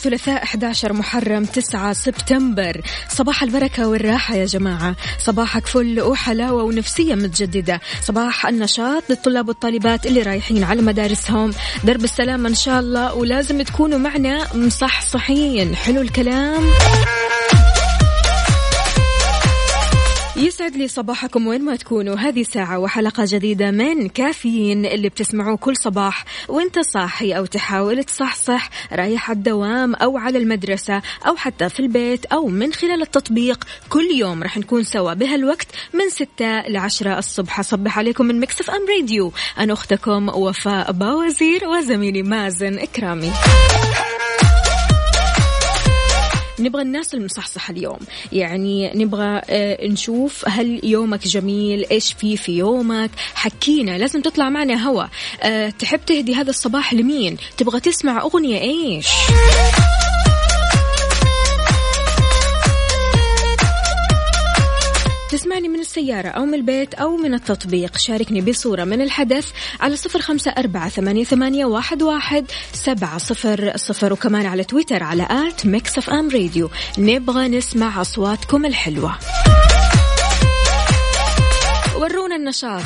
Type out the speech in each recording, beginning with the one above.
الثلاثاء 11 محرم 9 سبتمبر. صباح البركة والراحة يا جماعة. صباحك فل وحلاوة ونفسية متجددة. صباح النشاط للطلاب والطالبات اللي رايحين على مدارسهم. درب السلامة إن شاء الله ولازم تكونوا معنا مصحصحين. حلو الكلام. يسعد لي صباحكم وين ما تكونوا. هذه ساعة وحلقة جديدة من كافيين اللي بتسمعوه كل صباح. وانت صاحي أو تحاول تصحصح رايح على الدوام أو على المدرسة أو حتى في البيت أو من خلال التطبيق كل يوم رح نكون سوا بهالوقت من ستة لعشرة الصبح. أصبح عليكم من مكسف أم راديو. أنا أختكم وفاء باوزير وزميلي مازن إكرامي. نبغى الناس المصحصحة اليوم. يعني نبغى آه، نشوف هل يومك جميل إيش في في يومك؟ حكينا لازم تطلع معنا هوا. أه تحب تهدي هذا الصباح لمين؟ تبغى تسمع أغنية إيش؟ تسمعني من السيارة أو من البيت أو من التطبيق. شاركني بصورة من الحدث على صفر خمسة أربعة ثمانية, ثمانية واحد, واحد سبعة صفر صفر. وكمان على تويتر على at Mix FM Radio. نبغى نسمع أصواتكم الحلوة. ورونا النشاط.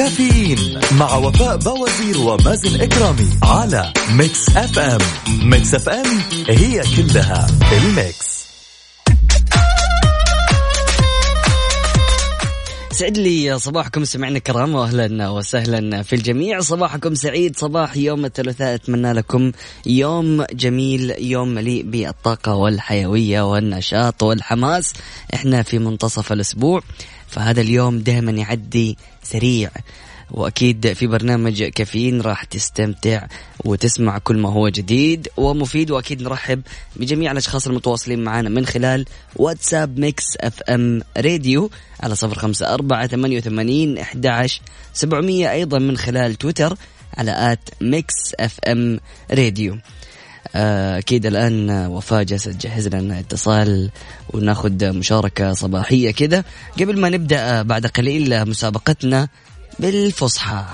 كافيين مع وفاء بوازير ومازن إكرامي على Mix FM. Mix FM هي كلها ال mix. سعد لي صباحكم سمعنا كرام واهلا وسهلا في الجميع. صباحكم سعيد صباح يوم الثلاثاء. أتمنى لكم يوم جميل يوم مليء بالطاقة والحيوية والنشاط والحماس. إحنا في منتصف الأسبوع فهذا اليوم دائما يعدي سريع. وأكيد في برنامج كافيين راح تستمتع وتسمع كل ما هو جديد ومفيد وأكيد نرحب بجميع الأشخاص المتواصلين معنا من خلال واتساب Mix FM Radio على صفر خمسة أربعة ثمانية وثمانين أحداش سبعمية أيضا من خلال تويتر على at Mix FM Radio. آه، أكيد الآن وفاء جالسة تجهز لنا اتصال وناخذ مشاركة صباحية كذا قبل ما نبدأ بعد قليل مسابقتنا بالفصحى.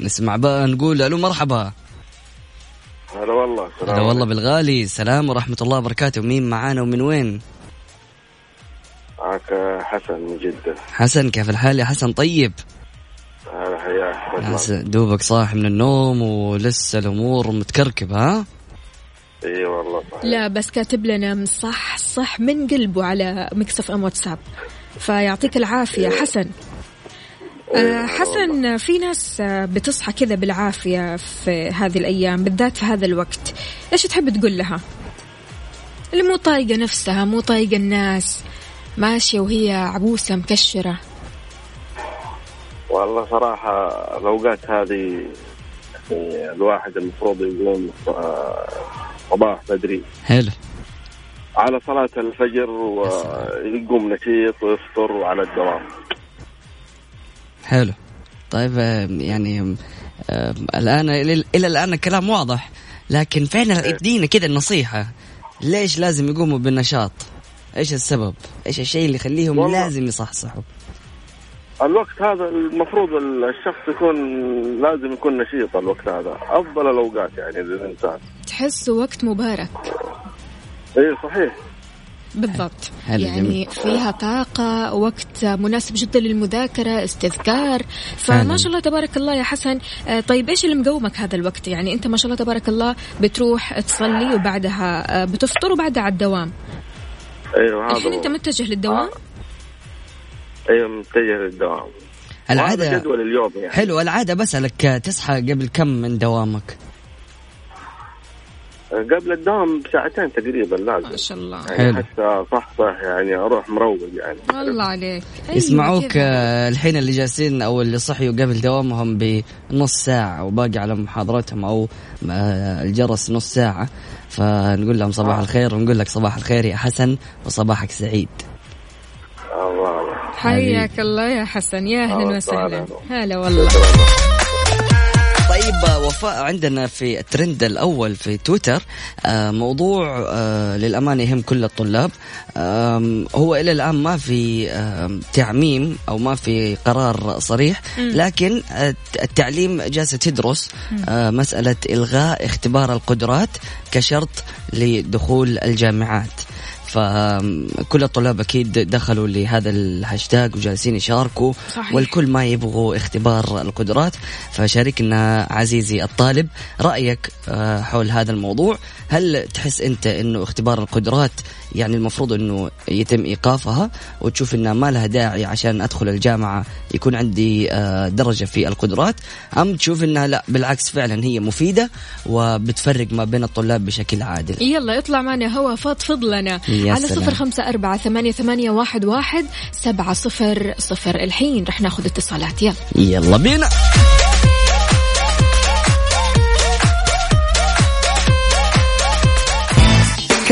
نسمع بقى نقول ألو مرحبا. هلا والله هلا والله بالغالي سلام ورحمة الله وبركاته. مين معانا ومن وين؟ معك حسن من جدة. حسن كيف الحال يا حسن؟ طيب؟ هلا حياك. حسن دوبك صاحي من النوم ولسه الأمور متكركبة ها؟ إي والله صحيح. لا بس كاتب لنا صح صح من قلبه على Mix FM واتساب. فيعطيك العافية حسن. آه، حسن في ناس آه، بتصحى كذا بالعافية في هذه الأيام بالذات في هذا الوقت. إيش تحب تقول لها؟ اللي مو طايقة نفسها مو طايقة الناس. ماشية وهي عبوسة مكشرة. والله صراحة الأوقات هذه يعني الواحد المفروض يقوم آه، صباح بدري حلو على صلاة الفجر ويقوم نشيط ويفطر وعلى الدوام حلو طيب آه، يعني الآن إلى إلى الآن الكلام واضح لكن فعلا ادينا كذا النصيحة ليش لازم يقوموا بالنشاط؟ إيش السبب؟ إيش الشيء اللي يخليهم والله. لازم يصحصحوا؟ الوقت هذا المفروض الشخص يكون لازم يكون نشيط الوقت هذا أفضل الأوقات يعني للإنسان تحسه وقت مبارك. اي صحيح. بالضبط. حلو، يعني جميل. فيها طاقة وقت مناسب جدا للمذاكرة استذكار. فما شاء الله تبارك الله يا حسن. آه، طيب إيش اللي مقومك هذا الوقت؟ يعني أنت ما شاء الله تبارك الله بتروح تصلي وبعدها آه، بتفطر وبعدها على الدوام. أيوه هذا الحين أنت هو. متجه للدوام؟ أيوه متجه للدوام. وهذا العاده جدول اليوم يعني. حلو العادة بسالك آه، تصحى قبل كم من دوامك؟ قبل الدوام بساعتين تقريبا لازم. ما شاء الله. يعني حلو. حتى صح صح يعني أروح مروق يعني. الله عليك. أيوة يسمعوك كذا. آه، الحين اللي جالسين أو اللي صحيوا قبل دوامهم بنص ساعة وباقي على محاضرتهم أو آه، الجرس نص ساعة. فنقول لهم صباح الخير ونقول لك صباح الخير يا حسن وصباحك سعيد. الله الله. حياك الله يا حسن يا أهلا آه، وسهلا. هلا والله. طيب آه، وفاء عندنا في الترند الأول في تويتر آه، موضوع للأمانة يهم كل الطلاب. هو إلى الآن ما في تعميم أو ما في قرار صريح لكن التعليم جالسه تدرس مسألة إلغاء اختبار القدرات كشرط لدخول الجامعات. فكل الطلاب أكيد دخلوا لهذا الهاشتاج وجالسين يشاركوا صحيح. والكل ما يبغوا اختبار القدرات فشاركنا عزيزي الطالب رأيك آه، حول هذا الموضوع هل تحس أنت إنه اختبار القدرات يعني المفروض إنه يتم إيقافها وتشوف إنها ما لها داعي عشان أدخل الجامعة يكون عندي آه، درجة في القدرات أم تشوف إنها لا بالعكس فعلا هي مفيدة وبتفرق ما بين الطلاب بشكل عادل يلا اطلع معنا هوا فضفض لنا على. صفر خمسة أربعة ثمانية, ثمانية واحد, واحد سبعة صفر صفر الحين رح ناخذ اتصالات يلا يلا بينا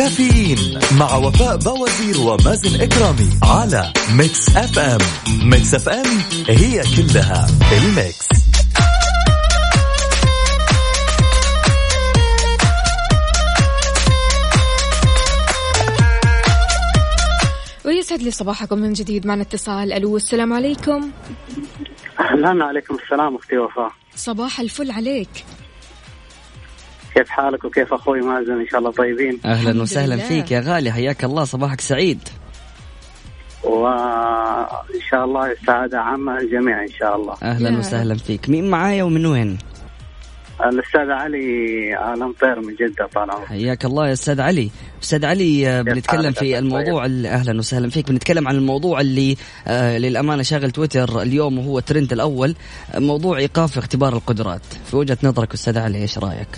كافيين مع وفاء بوازير ومازن إكرامي على Mix FM. Mix FM هي كلها ال mix. ويسعد لي صباحكم من جديد معنا اتصال. ألو السلام عليكم. أهلا عليكم السلام أختي وفاء. صباح الفل عليك. كيف حالك وكيف أخوي مازن؟ إن شاء الله طيبين. أهلا وسهلا. فيك يا غالي. حياك الله. صباحك سعيد. وان شاء الله السعادة عامة الجميع إن شاء الله. أهلا وسهلا فيك. مين معايا ومن وين؟ الأستاذ علي عالم طير من جدة طال عمرك. حياك الله يا أستاذ علي. أستاذ علي آه، بنتكلم في أستاذ الموضوع اللي أهلا وسهلا فيك. بنتكلم عن الموضوع اللي آه للأمانة شاغل تويتر اليوم وهو الترند الأول آه، موضوع إيقاف اختبار القدرات. في وجهة نظرك أستاذ علي إيش رأيك؟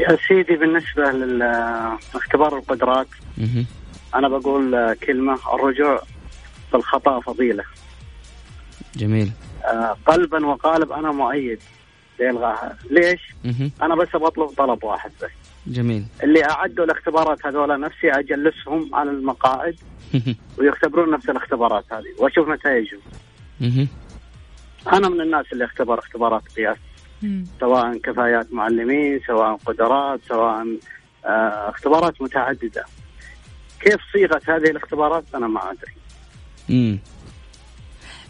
يا سيدي بالنسبة لاختبار القدرات. أنا بقول كلمة الرجوع بالخطا فضيلة. جميل. آه، قلبا وقالب أنا مؤيد لالغائها ليش؟ أنا بس بطلب طلب واحد بس. جميل. اللي اعدوا الاختبارات هذول نفسي أجلسهم على المقاعد ويختبرون نفس الاختبارات هذه وأشوف نتائجهم. أنا من الناس اللي اختبر اختبارات قياس. مم. سواء كفايات معلمين سواء قدرات سواء آه، اختبارات متعددة كيف صيغة هذه الاختبارات أنا ما أدري مم.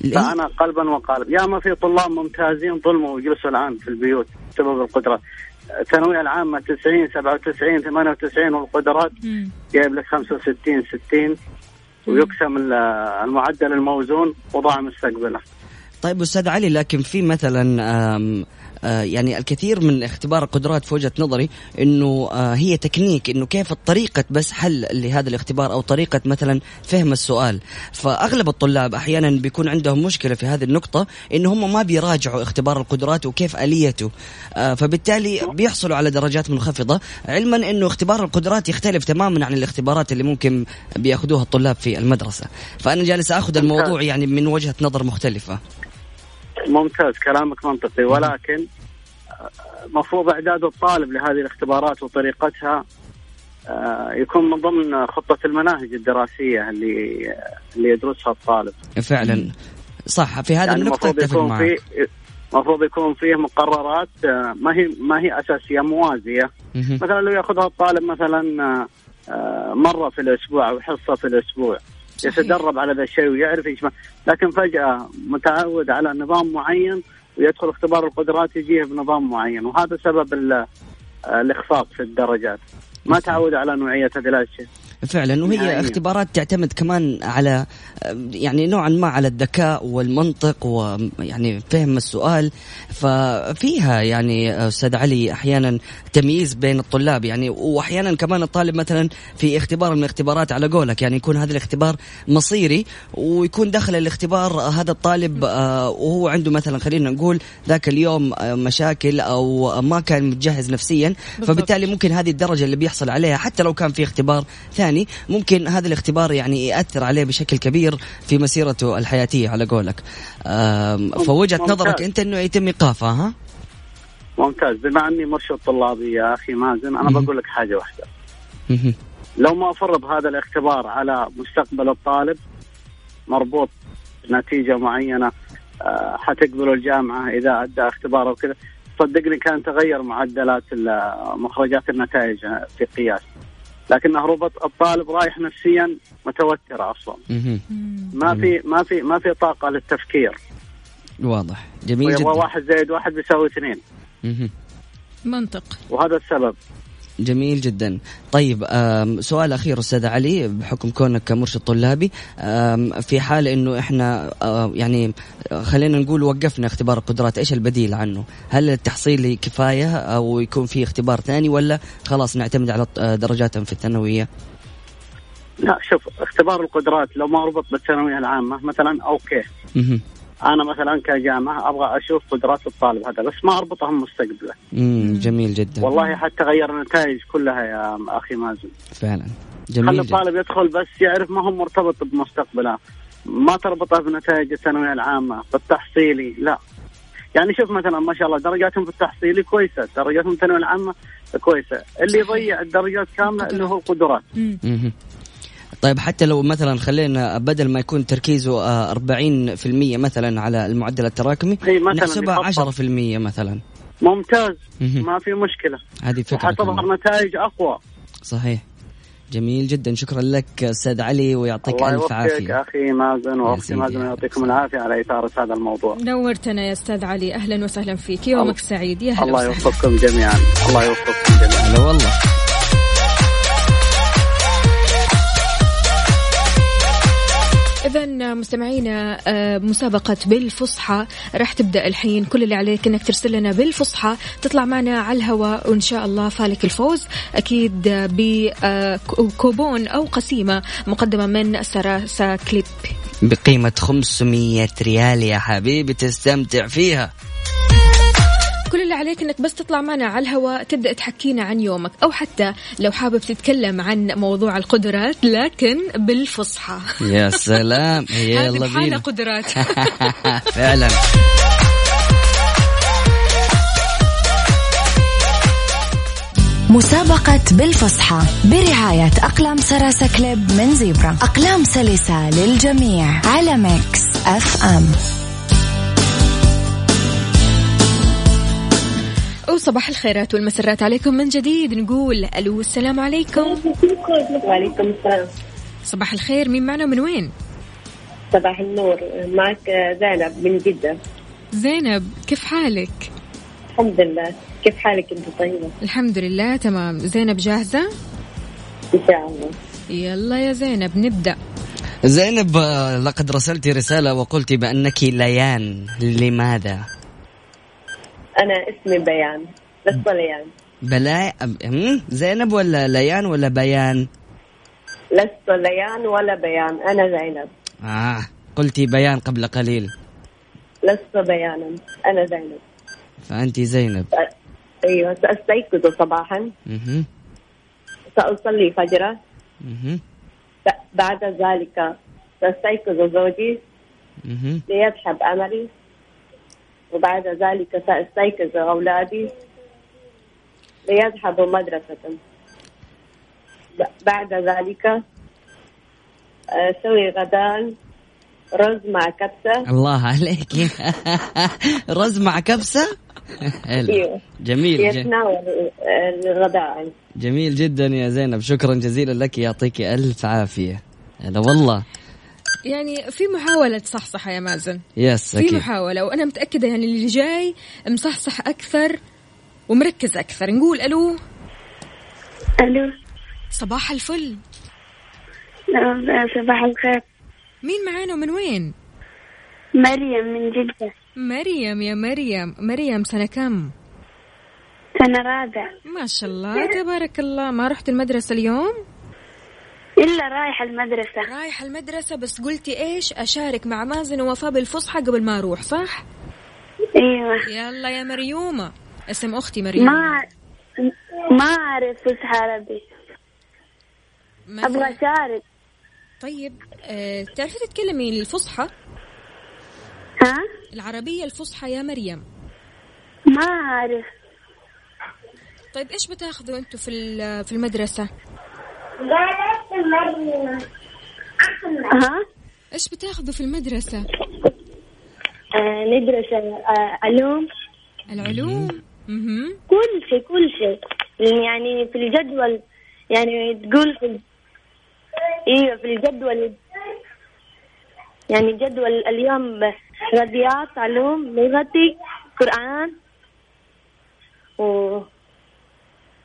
ال- فأنا قلبا وقالب يا ما في طلاب ممتازين ظلموا ويجلسوا الآن في البيوت بسبب القدرات الثانوية العامة 90 97 98 والقدرات. جايب لك 65 60 ويقسم ال- المعدل الموزون وضاع مستقبله طيب أستاذ علي لكن في مثلا يعني الكثير من اختبار القدرات في وجهة نظري إنه آه، هي تكنيك إنه كيف طريقة بس حل لهذا الاختبار أو طريقة مثلا فهم السؤال. فأغلب الطلاب أحيانا بيكون عندهم مشكلة في هذه النقطة ان هم ما بيراجعوا اختبار القدرات وكيف آليته. آه، فبالتالي بيحصلوا على درجات منخفضة. علما إنه اختبار القدرات يختلف تماما عن الاختبارات اللي ممكن بيأخذوها الطلاب في المدرسة. فأنا جالس آخذ الموضوع يعني من وجهة نظر مختلفة. ممتاز كلامك منطقي. ولكن مفروض إعداد الطالب لهذه الاختبارات وطريقتها آه، يكون من ضمن خطة المناهج الدراسية اللي اللي يدرسها الطالب. فعلا. صح في هذه يعني المفروض أتفق يكون معك. في المفروض يكون فيه مقررات آه، ما هي ما هي أساسية موازية. مثلا لو يأخذها الطالب مثلا آه، مرة في الأسبوع أو حصة في الأسبوع. يتدرب على ذا الشيء ويعرف إيش لكن فجأة متعود على نظام معين ويدخل اختبار القدرات يجيه بنظام معين وهذا سبب ال- الإخفاق في الدرجات. ما تعود على نوعية هذه الأشياء. فعلا. وهي نهائياً. اختبارات تعتمد كمان على يعني نوعا ما على الذكاء والمنطق ويعني فهم السؤال. ففيها يعني أستاذ علي أحيانا تمييز بين الطلاب يعني واحيانا كمان الطالب مثلا في اختبار من الاختبارات على قولك يعني يكون هذا الاختبار مصيري ويكون داخل الاختبار هذا الطالب آه، وهو عنده مثلا خلينا نقول ذاك اليوم مشاكل أو ما كان متجهز نفسيا. فبالتالي ممكن هذه الدرجة اللي بيحصل عليها حتى لو كان في اختبار ثاني. ممكن هذا الاختبار يعني يأثر عليه بشكل كبير في مسيرته الحياتية على قولك فوجهه ممتاز. نظرك أنت إنه يتم ايقافها ها ممتاز بما أني مرشد طلابي يا أخي مازن أنا. بقول لك حاجة واحدة. لو ما فرض هذا الاختبار على مستقبل الطالب مربوط بنتيجة معينة آه، حتقبله الجامعة إذا أدى اختبار أو كذا صدقني كان تغير معدلات مخرجات النتائج في قياس لكن هروب الطالب رايح نفسيا متوتر أصلا. ما في ما في ما في طاقة للتفكير. واضح. جميل جدا. واحد زائد واحد بيساوي اثنين. منطق. وهذا السبب. جميل جدا. طيب سؤال أخير أستاذ علي بحكم كونك مرشد طلابي في حال إنه إحنا آه، يعني خلينا نقول وقفنا اختبار القدرات إيش البديل عنه؟ هل التحصيلي كفاية أو يكون في اختبار ثاني ولا خلاص نعتمد على آه، درجاتهم في الثانوية؟ لا شوف اختبار القدرات لو ما ربط بالثانوية العامة مثلا أوكي. مهم. أنا مثلا كجامعة أبغى أشوف قدرات الطالب هذا بس ما اربطها بمستقبله مم، جميل جدا. والله حتى غير النتائج كلها يا أخي مازن. فعلا. خلي جميل جدا. الطالب يدخل بس يعرف ما هو مرتبط بمستقبله. ما تربطه بنتائج الثانوية العامة بالتحصيلي لا. يعني شوف مثلا ما شاء الله درجاتهم في التحصيلي كويسة درجاتهم في الثانوية العامة كويسة. اللي يضيع الدرجات كاملة اللي هو القدرات. طيب حتى لو مثلا خلينا بدل ما يكون تركيزه آه، 40% مثلا على المعدل التراكمي إي مثلا نحسبها يحط- 10% مثلا. ممتاز. ما في مشكلة. هذه فكرة وحتظهر كمان. نتائج أقوى. صحيح. جميل جدا. شكرا لك أستاذ علي ويعطيك الله ألف يوفقك عافية. أخي مازن وأختي. مازن يعطيكم العافية على إثارة هذا الموضوع. نورتنا يا أستاذ علي. أهلا وسهلا فيك. يومك سعيد. يا هلا الله. يوفقكم جميعا. الله يوفقكم جميعا. هلا والله. إذا مستمعينا آه، مسابقة بالفصحى. راح تبدأ الحين كل اللي عليك إنك ترسل لنا بالفصحى. تطلع معنا على الهواء وإن شاء الله فالك الفوز. أكيد بكوبون أو قسيمة مقدمة من سراسا كليب. بقيمة 500 ريال يا حبيبي تستمتع فيها. كل اللي عليك إنك بس تطلع معنا على الهواء تبدأ تحكينا عن يومك أو حتى لو حابب تتكلم عن موضوع القدرات لكن بالفصحى. يا سلام. يلا بينا. قدرات. فعلا. مسابقة بالفصحى برعاية أقلام سراسة كليب من زيبرا. أقلام سلسة للجميع على ميكس أف أم. وصباح الخيرات والمسرات عليكم من جديد. نقول ألو السلام عليكم. وعليكم السلام. صباح الخير مين معنا من وين؟ صباح النور. معك زينب من جدة. زينب كيف حالك؟ الحمد لله. كيف حالك أنت طيبة؟ الحمد لله تمام. زينب جاهزة؟ إن شاء الله. يلا يا زينب نبدأ. زينب آه، لقد رسلت رسالة وقلت بأنك ليان. لماذا؟ أنا اسمي بيان لست ليان بلا؟ زينب ولا ليان ولا بيان؟ لست ليان ولا بيان أنا زينب آه قلت بيان قبل قليل لست بيانا أنا زينب فأنت زينب أ- أيوه سأستيقظ صباحا مهم. سأصلي فجرا. ب- بعد ذلك سأستيقظ زوجي مهم. ليذهب عملي وبعد ذلك سأستيقظ أولادي ليذهبوا مدرسة. بعد ذلك أسوي غداء رز مع كبسة. الله عليك. رز مع كبسة؟ حلو. أيوه جميل ج- يتناول الغداء. جميل جدا يا زينب. شكرا جزيلا لك. يعطيك ألف عافية. هذا والله. يعني في محاولة صحصحة يا مازن. يس في أكيد. محاولة وأنا متأكدة يعني اللي جاي مصحصح أكثر ومركز أكثر. نقول ألو؟ ألو. صباح الفل. صباح الخير. مين معانا ومن وين؟ مريم من جدة. مريم يا مريم. مريم سنة كم؟ سنة رابع ما شاء الله تبارك الله. ما رحت المدرسة اليوم؟ إلا رايح المدرسة. رايح المدرسة بس قلتي إيش؟ أشارك مع مازن ووفاء بالفصحى قبل ما أروح صح؟ أيوة. يلا يا مريومة. اسم أختي مريم ما ما أعرف فصحى عربي. أبغى أشارك. طيب أه تعرفي تتكلمي الفصحى؟ ها؟ العربية الفصحى يا مريم. ما أعرف. طيب إيش بتاخذوا أنتوا في في المدرسة؟ ها إيش بتاخذوا في المدرسة؟ آه ندرس آه علوم. العلوم؟ مهم. كل شيء كل شيء. يعني في الجدول يعني تقول في أيوه في الجدول. يعني جدول اليوم رياضيات علوم لغتي قرآن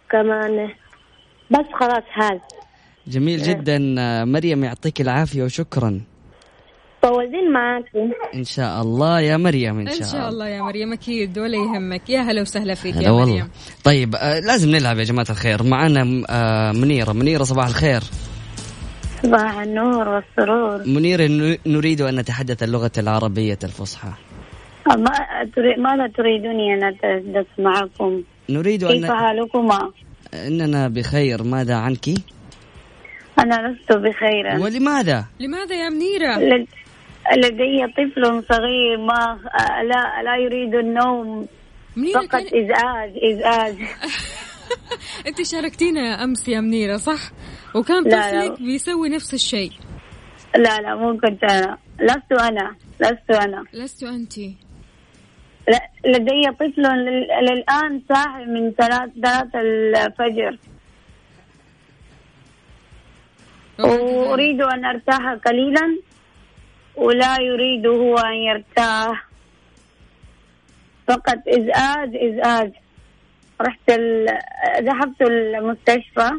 وكمان بس خلاص هذا. جميل جدا آه، مريم يعطيك العافية وشكرا. فوزين معاكم إن شاء الله يا مريم إن إن شاء, شاء الله. يا مريم أكيد ولا يهمك. يا هلا وسهلا فيك هلا يا والله. مريم. طيب آه لازم نلعب يا جماعة الخير. معنا آه منيرة. منيرة صباح الخير. صباح النور والسرور. منيرة ن- نريد أن نتحدث اللغة العربية الفصحى. ما تري- ماذا تريدوني أن أتحدث معكم؟ نريد كيف أن حالكما؟ أننا بخير. ماذا عنك؟ أنا لست بخير ولماذا؟ لماذا يا منيرة؟ لد- لدي طفل صغير ما لا لا يريد النوم. منيرة فقط كان... إزعاج إزعاج. أنت شاركتينا أمس يا منيرة صح؟ وكان. طفلك بيسوي نفس الشيء. لا لا مو كنت أنا. لست أنا لست أنا. لست أنت. لا- لدي طفل لل- للآن صاحي من ثلاث ثلاث الفجر. واريد أن أرتاح قليلا ولا يريد هو أن يرتاح. فقط إزعاج إزعاج. رحت ال... ذهبت المستشفى.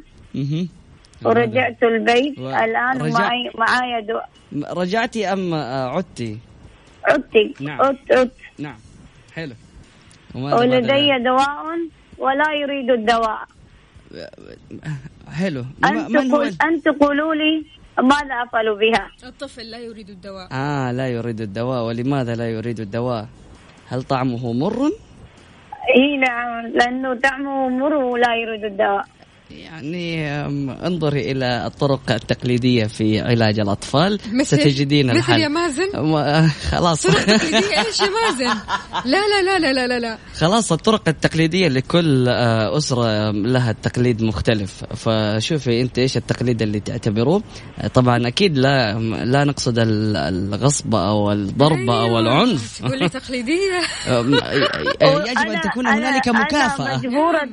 ورجعت البيت. و- الآن رجع- معي معايا دو... رجعتي أم عدتي؟ عدت نعم. عدت عدت. نعم. حلو. ولدي؟ دواء ولا يريد الدواء. حلو. من هو قول أنت قولوا لي ماذا أفعل بها. الطفل لا يريد الدواء. آه لا يريد الدواء. ولماذا لا يريد الدواء؟ هل طعمه مر؟ إي نعم لأنه طعمه مر ولا يريد الدواء. يعني انظري إلى الطرق التقليدية في علاج الأطفال. مثل ستجدين مثل الحل. يا مازن؟ ما- خلاص. طرق تقليدية؟ إيش يا مازن؟ لا لا لا لا لا لا لا. خلاص الطرق التقليدية لكل آه، أسرة لها تقليد مختلف. فشوفي أنت إيش التقليد اللي تعتبروه. آه، طبعا أكيد لا لا نقصد ال- الغصب أو الضرب أو أيوة. العنف. تقول لي تقليدية. آم، يجب أن أنا- تكون أنا- هنالك أنا مكافأة. مجبورة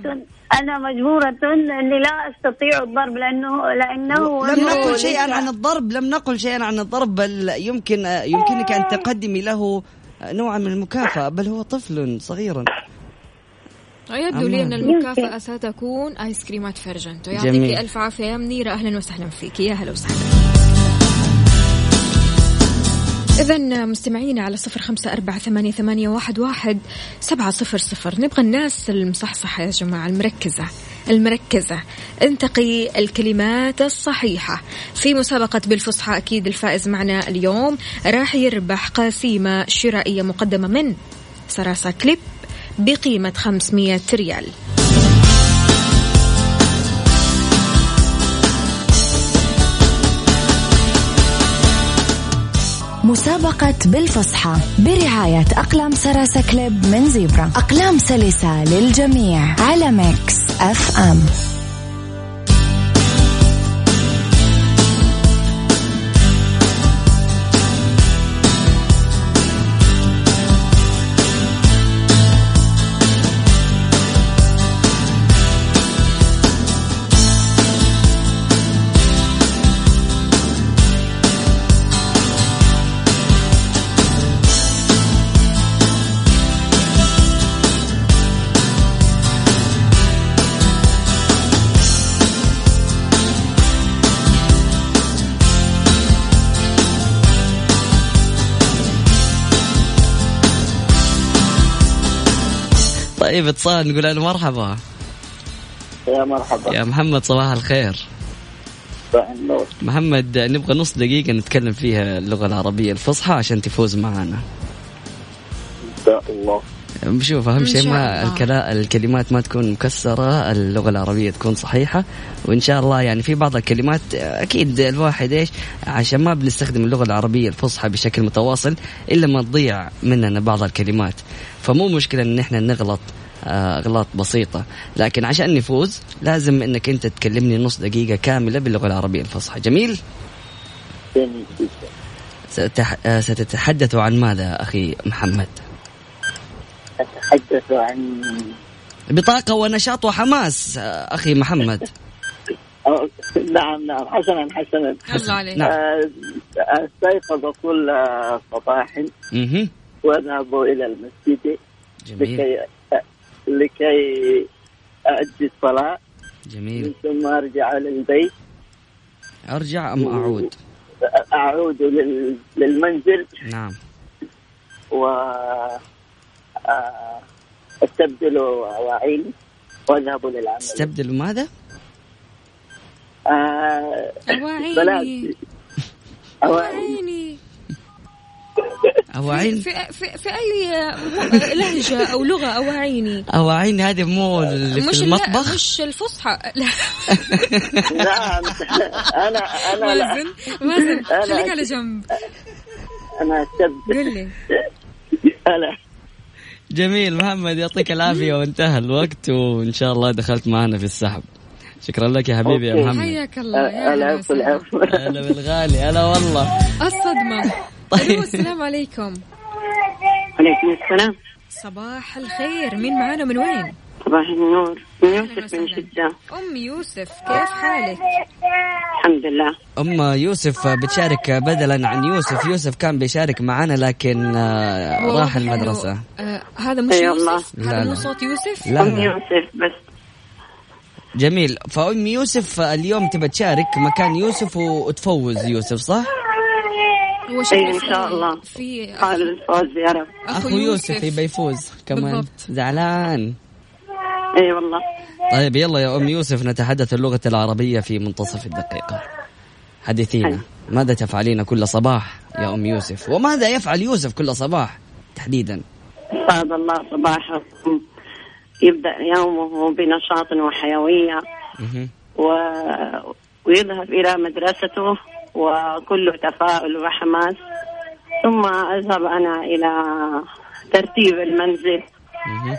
أنا مجبورة أني لا أستطيع الضرب لأنه لأنه لم نقل شيئا عن الضرب لم نقل شيئا عن الضرب بل يمكن يمكنك أن تقدمي له نوعا من المكافأة بل هو طفل صغير يبدو لي أن المكافأة ستكون آيس كريمات فرجنتو. يعطيك ألف عافية يا منيرة أهلا وسهلا فيك. يا هلا وسهلا. إذا مستمعينا على صفر خمسة أربعة ثمانية, ثمانية واحد, واحد سبعة صفر صفر. نبغى الناس المصحصحة يا جماعة المركزة المركزة. انتقي الكلمات الصحيحة. في مسابقة بالفصحى أكيد الفائز معنا اليوم راح يربح قسيمة شرائية مقدمة من سراسة كليب بقيمة 500 ريال. مسابقة بالفصحى برعاية أقلام Sarasa Clip من Zebra. أقلام سلسة للجميع على Mix FM. طيب اتصال نقول له مرحبا. يا مرحبا. يا محمد صباح الخير. صباح النور. محمد نبغى نص دقيقة نتكلم فيها اللغة العربية الفصحى عشان تفوز معنا. إن شاء الله. شوف أهم إن شيء ما. الكلا الكلمات ما تكون مكسرة اللغة العربية تكون صحيحة وإن شاء الله يعني في بعض الكلمات أكيد الواحد إيش عشان ما بنستخدم اللغة العربية الفصحى بشكل متواصل إلا ما تضيع مننا بعض الكلمات. فمو مشكلة إن إحنا نغلط أغلاط بسيطة. لكن عشان نفوز لازم إنك أنت تكلمني نص دقيقة كاملة باللغة العربية الفصحى. جميل؟ جميل جدا. ستح... آه، ستتحدث عن ماذا أخي محمد؟ أتحدث عن بطاقة ونشاط وحماس آه، أخي محمد. نعم نعم. حسنا حسنا. الله عليك. نعم. آه، أستيقظ كل صباح. وأذهب إلى المسجد جميل. لكي لكي أؤدي الصلاة جميل. ثم أرجع للبيت. أرجع أم أعود؟ أعود لل- للمنزل. نعم. و آه، أستبدل أواعيني وأذهب للعمل. تستبدل ماذا؟ آه، أواعيني. بلاد أواعيني أواعيني اواعين في, في, في أي لهجة أو لغة أواعيني اواعين هذه مو اللي مش في المطبخ؟ مش الفصحى. لا. أنا أنا لا. مازن مازن خليك على جنب. أنا أستبدل قل لي. أنا. جميل محمد يعطيك العافية وانتهى الوقت وإن شاء الله دخلت معنا في السحب. شكرا لك يا حبيبي يا أوكي. محمد. حياك الله. يا هلا بالغالي هلا والله. الصدمة. طيب. السلام عليكم عليكم السلام صباح الخير مين معانا من وين؟ صباح النور أهلاً يوسف من. جدة أم يوسف كيف حالك؟ الحمد لله أم يوسف بتشارك بدلا عن يوسف يوسف كان بيشارك معنا لكن آه، راح المدرسة آه هذا مش يوسف؟ لا، هذا لا. مو صوت يوسف؟ لا أم لا يوسف بس جميل فأم يوسف اليوم تبى تشارك مكان يوسف وتفوز يوسف صح؟ إن في- شاء الله. في قال الفوز يا رب. أخو يوسف يبى يفوز كمان. بالضبط. زعلان. اي والله. طيب يلا يا أم يوسف نتحدث اللغة العربية في منتصف الدقيقة. حدثينا. ماذا تفعلين كل صباح يا أم يوسف؟ وماذا يفعل يوسف كل صباح تحديدا؟ سعد الله صباحكم. يبدأ يومه بنشاط وحيوية. مهم. و... ويذهب إلى مدرسته. وكله تفاؤل وحماس. ثم أذهب أنا إلى ترتيب المنزل.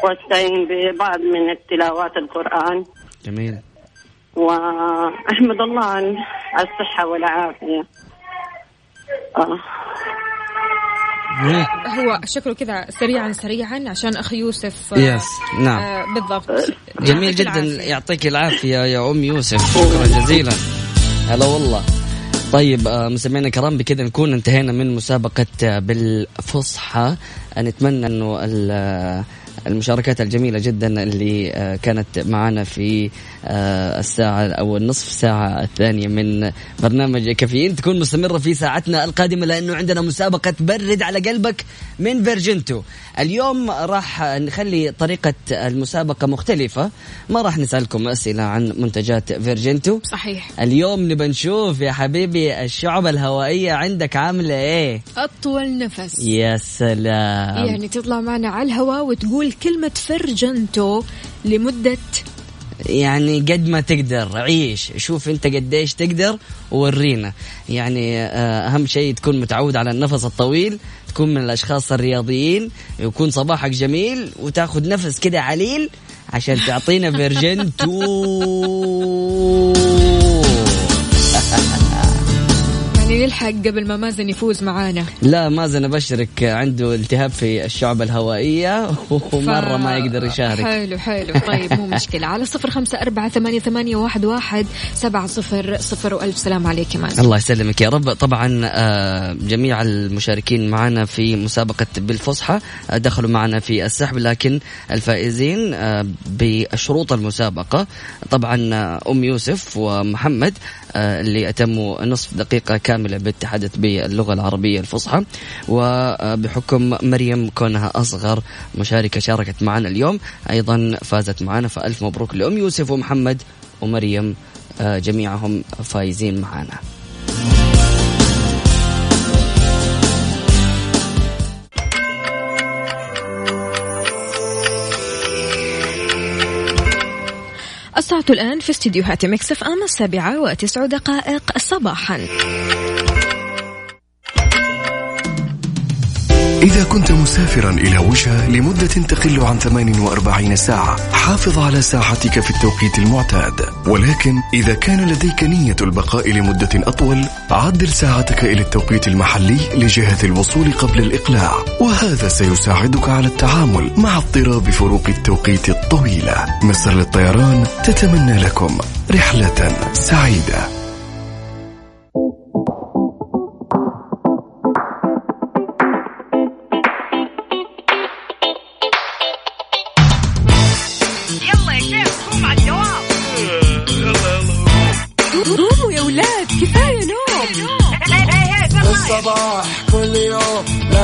وأستعين ببعض من التلاوات القرآن. جميل. وأحمد الله عن الصحة والعافية. آه. هو شكله كذا سريعا سريعا عشان أخ يوسف آه، يس نعم. آه بالضبط. جميل يعطيك جدا. العافية. يعطيك العافية يا أم يوسف. شكرا جزيلا. هلا والله. طيب آه، مستمعينا الكرام بكذا نكون انتهينا من مسابقة آه، بالفصحى. آه، نتمنى إنه المشاركات الجميلة جدا اللي آه، كانت معنا في آه، الساعة أو النصف ساعة الثانية من برنامج كافيين. تكون مستمرة في ساعتنا القادمة لأنه عندنا مسابقة برد على قلبك من فيرجنتو. اليوم راح نخلي طريقة المسابقة مختلفة. ما راح نسألكم أسئلة عن منتجات فيرجنتو. صحيح. اليوم نبى نشوف يا حبيبي الشعب الهوائية عندك عاملة إيه؟ أطول نفس. يا سلام. يعني تطلع معنا على الهواء وتقول كلمة فرجنتو لمدة يعني قد ما تقدر. عيش. شوف انت قديش تقدر وورينا. يعني آه، أهم شيء تكون متعود على النفس الطويل تكون من الأشخاص الرياضيين يكون صباحك جميل وتاخذ نفس كده عليل عشان تعطينا فيرجنتو نلحق قبل ما مازن يفوز معانا. لا مازن أبشرك عنده التهاب في الشعب الهوائية ومرة ما يقدر يشارك. حلو حلو. طيب مو مشكلة. على صفر خمسة أربعة ثمانية, ثمانية واحد, واحد سبعة صفر صفر وألف. سلام عليك يا مازن. الله يسلمك يا رب. طبعا آه، جميع المشاركين معنا في مسابقة بالفصحى آه، دخلوا معنا في السحب لكن الفائزين آه، بشروط المسابقة طبعا أم يوسف ومحمد اللي أتموا نصف دقيقة كاملة بالتحدث باللغة العربية الفصحى. وبحكم مريم كونها أصغر مشاركة شاركت معنا اليوم أيضا فازت معنا فألف مبروك لأم يوسف ومحمد ومريم آه، جميعهم فايزين معنا. الساعة الآن في استديوهات مكسف أم السابعة وتسع دقائق صباحا. إذا كنت مسافرا إلى وجهة لمدة تقل عن 48 ساعة حافظ على ساعتك في التوقيت المعتاد. ولكن إذا كان لديك نية البقاء لمدة أطول عدل ساعتك إلى التوقيت المحلي لجهة الوصول قبل الإقلاع. وهذا سيساعدك على التعامل مع اضطراب فروق التوقيت الطويلة. مصر للطيران تتمنى لكم رحلة سعيدة.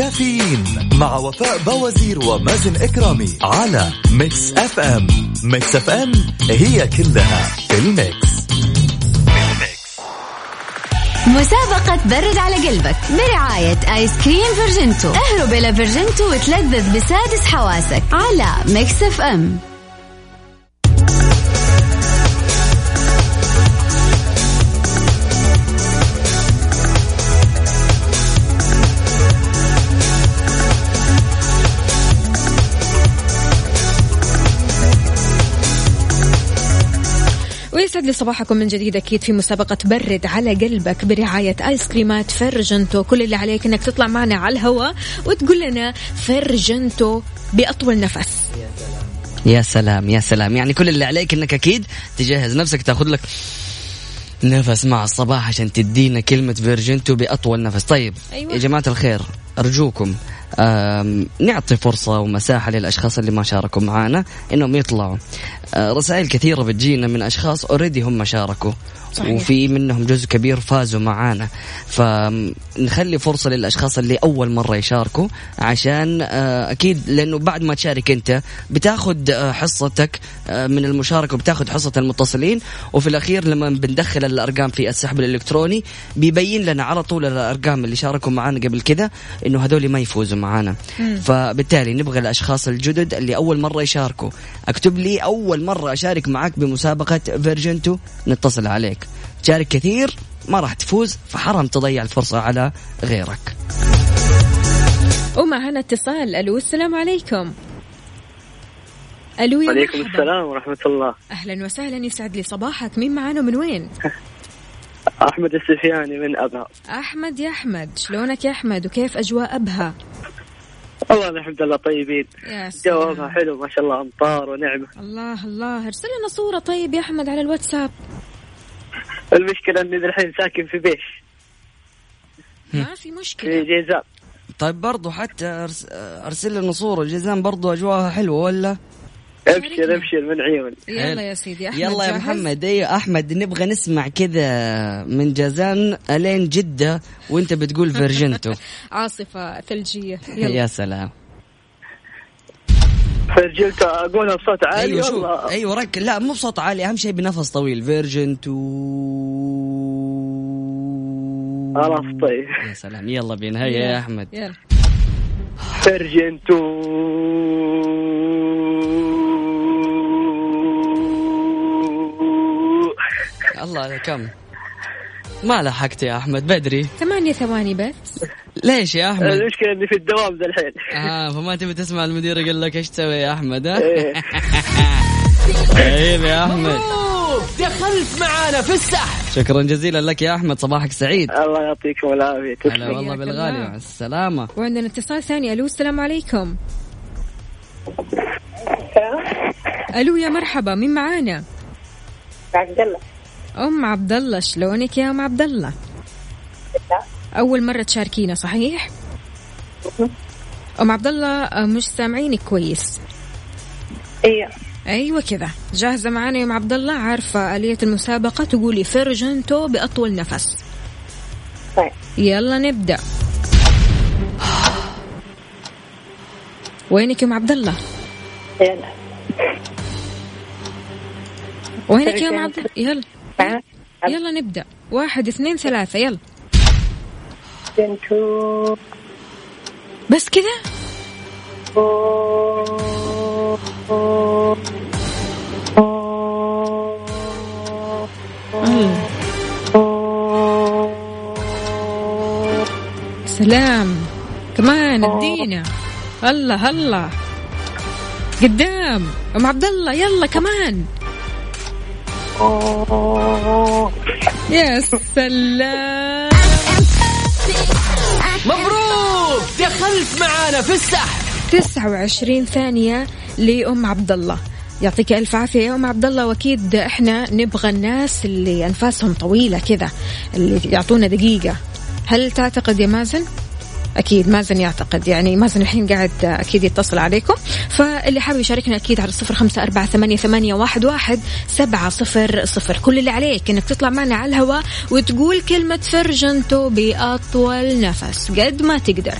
كافيين مع وفاء بوازير ومازن إكرامي على Mix FM. Mix FM هي كلها في ال mix. مسابقة برد على قلبك برعاية آيس كريم فيرجنتو. اهرب إلى فيرجنتو وتلذذ بسادس حواسك على Mix FM. يسعد لي صباحكم من جديد أكيد في مسابقة برد على قلبك برعاية آيس كريمات فرجنتو. كل اللي عليك إنك تطلع معنا على الهواء وتقول لنا فرجنتو بأطول نفس. يا سلام يا سلام. يعني كل اللي عليك إنك أكيد تجهز نفسك تاخذ لك نفس مع الصباح عشان تدينا كلمة فيرجنتو بأطول نفس. طيب أيوة. يا جماعة الخير أرجوكم نعطي فرصة ومساحة للأشخاص اللي ما شاركوا معنا إنهم يطلعوا آه، رسائل كثيرة بتجينا من أشخاص أوريدي هم شاركوا صحيح. وفي منهم جزء كبير فازوا معانا فنخلي فرصة للأشخاص اللي أول مرة يشاركوا عشان آه، أكيد لأنه بعد ما تشارك أنت بتاخذ آه، حصتك من المشاركة وبتاخذ حصة المتصلين وفي الأخير لما بندخل الأرقام في السحب الإلكتروني بيبين لنا على طول الأرقام اللي شاركوا معانا قبل كذا إنه هذول ما يفوزوا معانا. فبالتالي نبغى الأشخاص الجدد اللي أول مرة يشاركوا. اكتب لي أول مرة أشارك معك بمسابقة فيرجنتو نتصل عليك. تشارك كثير ما راح تفوز فحرام تضيع الفرصة على غيرك. ومعنا اتصال. ألو السلام عليكم. ألو يا عليكم السلام ورحمة الله. أهلا وسهلا. يسعد لي صباحك. مين معانا؟ من وين؟ أحمد السفياني من أبها. أحمد يا أحمد شلونك يا أحمد؟ وكيف أجواء أبها؟ والله الحمد لله طيبين. جوابها حلو ما شاء الله أمطار ونعمة. الله الله. ارسل لنا صورة طيب يا أحمد على الواتساب. المشكلة إني الحين ساكن في بيش. ما في مشكلة. في جيزان. طيب برضو حتى أرسل لنا صورة الجيزان برضو أجواءها حلوة ولا؟ أبشر أبشر من عيون يلا يا سيدي أحمد يلا يا محمد. أيوه أحمد نبغى نسمع كذا من جازان ألين جدة وأنت بتقول فيرجنتو. عاصفة ثلجية. يلا. يا سلام. فيرجنتو اقولها بصوت عالي؟ أيوه شو أيوه رك لا مو بصوت عالي أهم شيء بنفس طويل. فيرجنتو. خلاص طيب. يا سلام. يلا بينا. هيا يا أحمد. يلا. فيرجنتو. الله كم؟ ما لحقت يا أحمد بدري. ثمانية ثواني بس. ليش يا أحمد؟ المشكلة إني في الدوام ذا الحين. آه فما تبي تسمع المدير يقول لك إيش تسوي يا أحمد ها؟ طيب يا أحمد. دخلت معانا في السحب. شكرا جزيلا لك يا أحمد صباحك سعيد. الله يعطيكم العافية. هلا والله بالغالي مع السلامة. وعندنا اتصال ثاني. ألو السلام عليكم. ألو يا مرحبا مين معانا؟ عبد الله. أم عبد الله شلونك يا أم عبد الله؟ أول مرة تشاركينا صحيح؟ أم عبد الله مش سامعينك كويس. أيوه أيوه كذا. جاهزة معانا يا أم عبد الله عارفة آلية المسابقة تقولي فرجنتو بأطول نفس طيب. يلا نبدأ. وينك يا أم عبد الله يلا. وينك يا أم عبد الله يلا. يلا نبدأ. واحد اثنين ثلاثة. يلا. بس كذا سلام. كمان ادينا. هلا هلا قدام. أم عبد الله يلا كمان. يا سلام. مبروك! دخلت معانا في السحب. 29 ثانية لأم عبد الله يعطيك ألف عافية يا أم عبد الله وأكيد إحنا نبغى الناس اللي أنفاسهم طويلة كذا اللي يعطونا دقيقة. هل تعتقد يا مازن؟ أكيد مازن يعتقد. يعني مازن الحين قاعد أكيد يتصل عليكم. فاللي حابب يشاركنا أكيد على صفر خمسة أربعة ثمانية, ثمانية واحد, واحد سبعة صفر صفر. كل اللي عليك إنك تطلع معنا على الهواء وتقول كلمة فرجنتو بأطول نفس قد ما تقدر.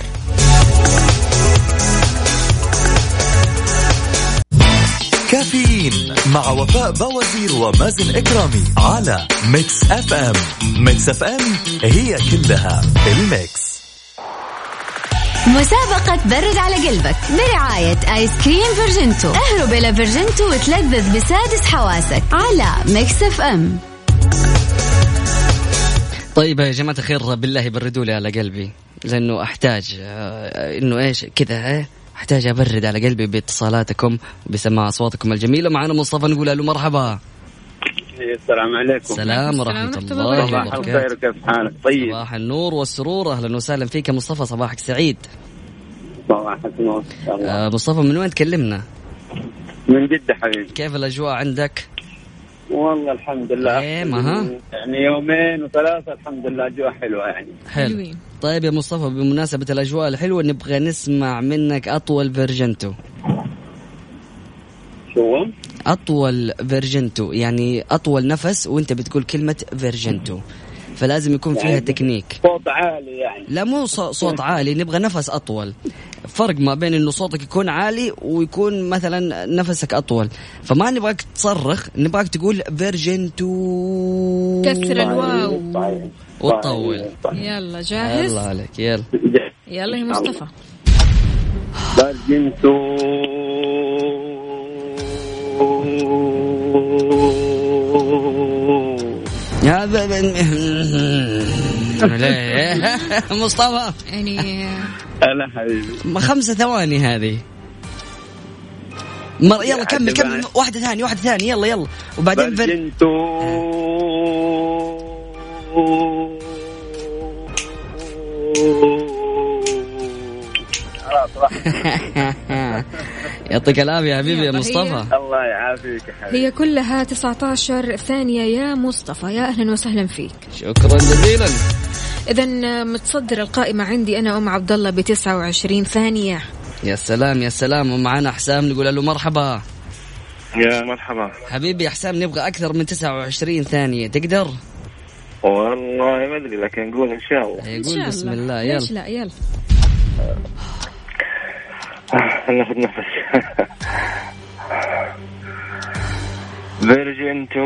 كافيين مع وفاء بوازير ومازن إكرامي على Mix FM Mix FM هي كلها ال mix مسابقة برد على قلبك برعاية آيس كريم فيرجنتو. اهرب إلى فيرجنتو وتلذذ بسادس حواسك على Mix FM. طيب يا جماعة الخير بالله بردوا لي على قلبي لأنه أحتاج آه، إنه إيش كذا أحتاج أبرد على قلبي باتصالاتكم وبسماع أصواتكم الجميلة. معنا مصطفى نقول له مرحبا. السلام عليكم. السلام ورحمة الله صباح الخير كيف حالك؟ طيب. صباح النور والسرور. أهلا وسهلا فيك يا مصطفى صباحك سعيد. صباحك نور آه مصطفى من وين تكلمنا؟ من جدة حبيبي. كيف الأجواء عندك؟ والله الحمد لله. إيه ما يعني يومين وثلاثة الحمد لله أجواء حلوة يعني. حلو. طيب يا مصطفى بمناسبة الأجواء الحلوة نبغى نسمع منك أطول فيرجنتو. شو؟ أطول فيرجنتو يعني أطول نفس وأنت بتقول كلمة فيرجنتو. فلازم يكون فيها يعني تكنيك. صوت عالي يعني. لا مو صوت عالي نبغى نفس أطول. فرق ما بين إنه صوتك يكون عالي ويكون مثلا نفسك أطول. فما نبغاك تصرخ نبغاك تقول فيرجن تو كسر الواو. وتطول. يلا جاهز؟ يلا عليك يلا. يلا يا مصطفى. فيرجن تو يا مصطفى. يعني هلا حبيبي. خمسة ثواني هذه. مر... يلا كمل كمل. واحدة ثانية واحدة ثانية. يلا يلا. وبعدين فر... يعطيك العافية يا حبيبي يا مصطفى. الله يعافيك يا حبيبي. هي كلها 19 ثانية يا مصطفى. يا أهلا وسهلا فيك. شكرا جزيلا. إذا متصدر القائمة عندي أنا أم عبد الله ب 29 ثانية. يا سلام يا سلام. ومعنا حسام نقول له مرحبا. يا مرحبا. حبيبي يا حسام نبغى أكثر من 29 ثانية. تقدر؟ والله ما أدري لكن نقول إن شاء الله. يقول بسم الله. يلا. ليش لا يلا. ناخذ نفس فيرجن تو.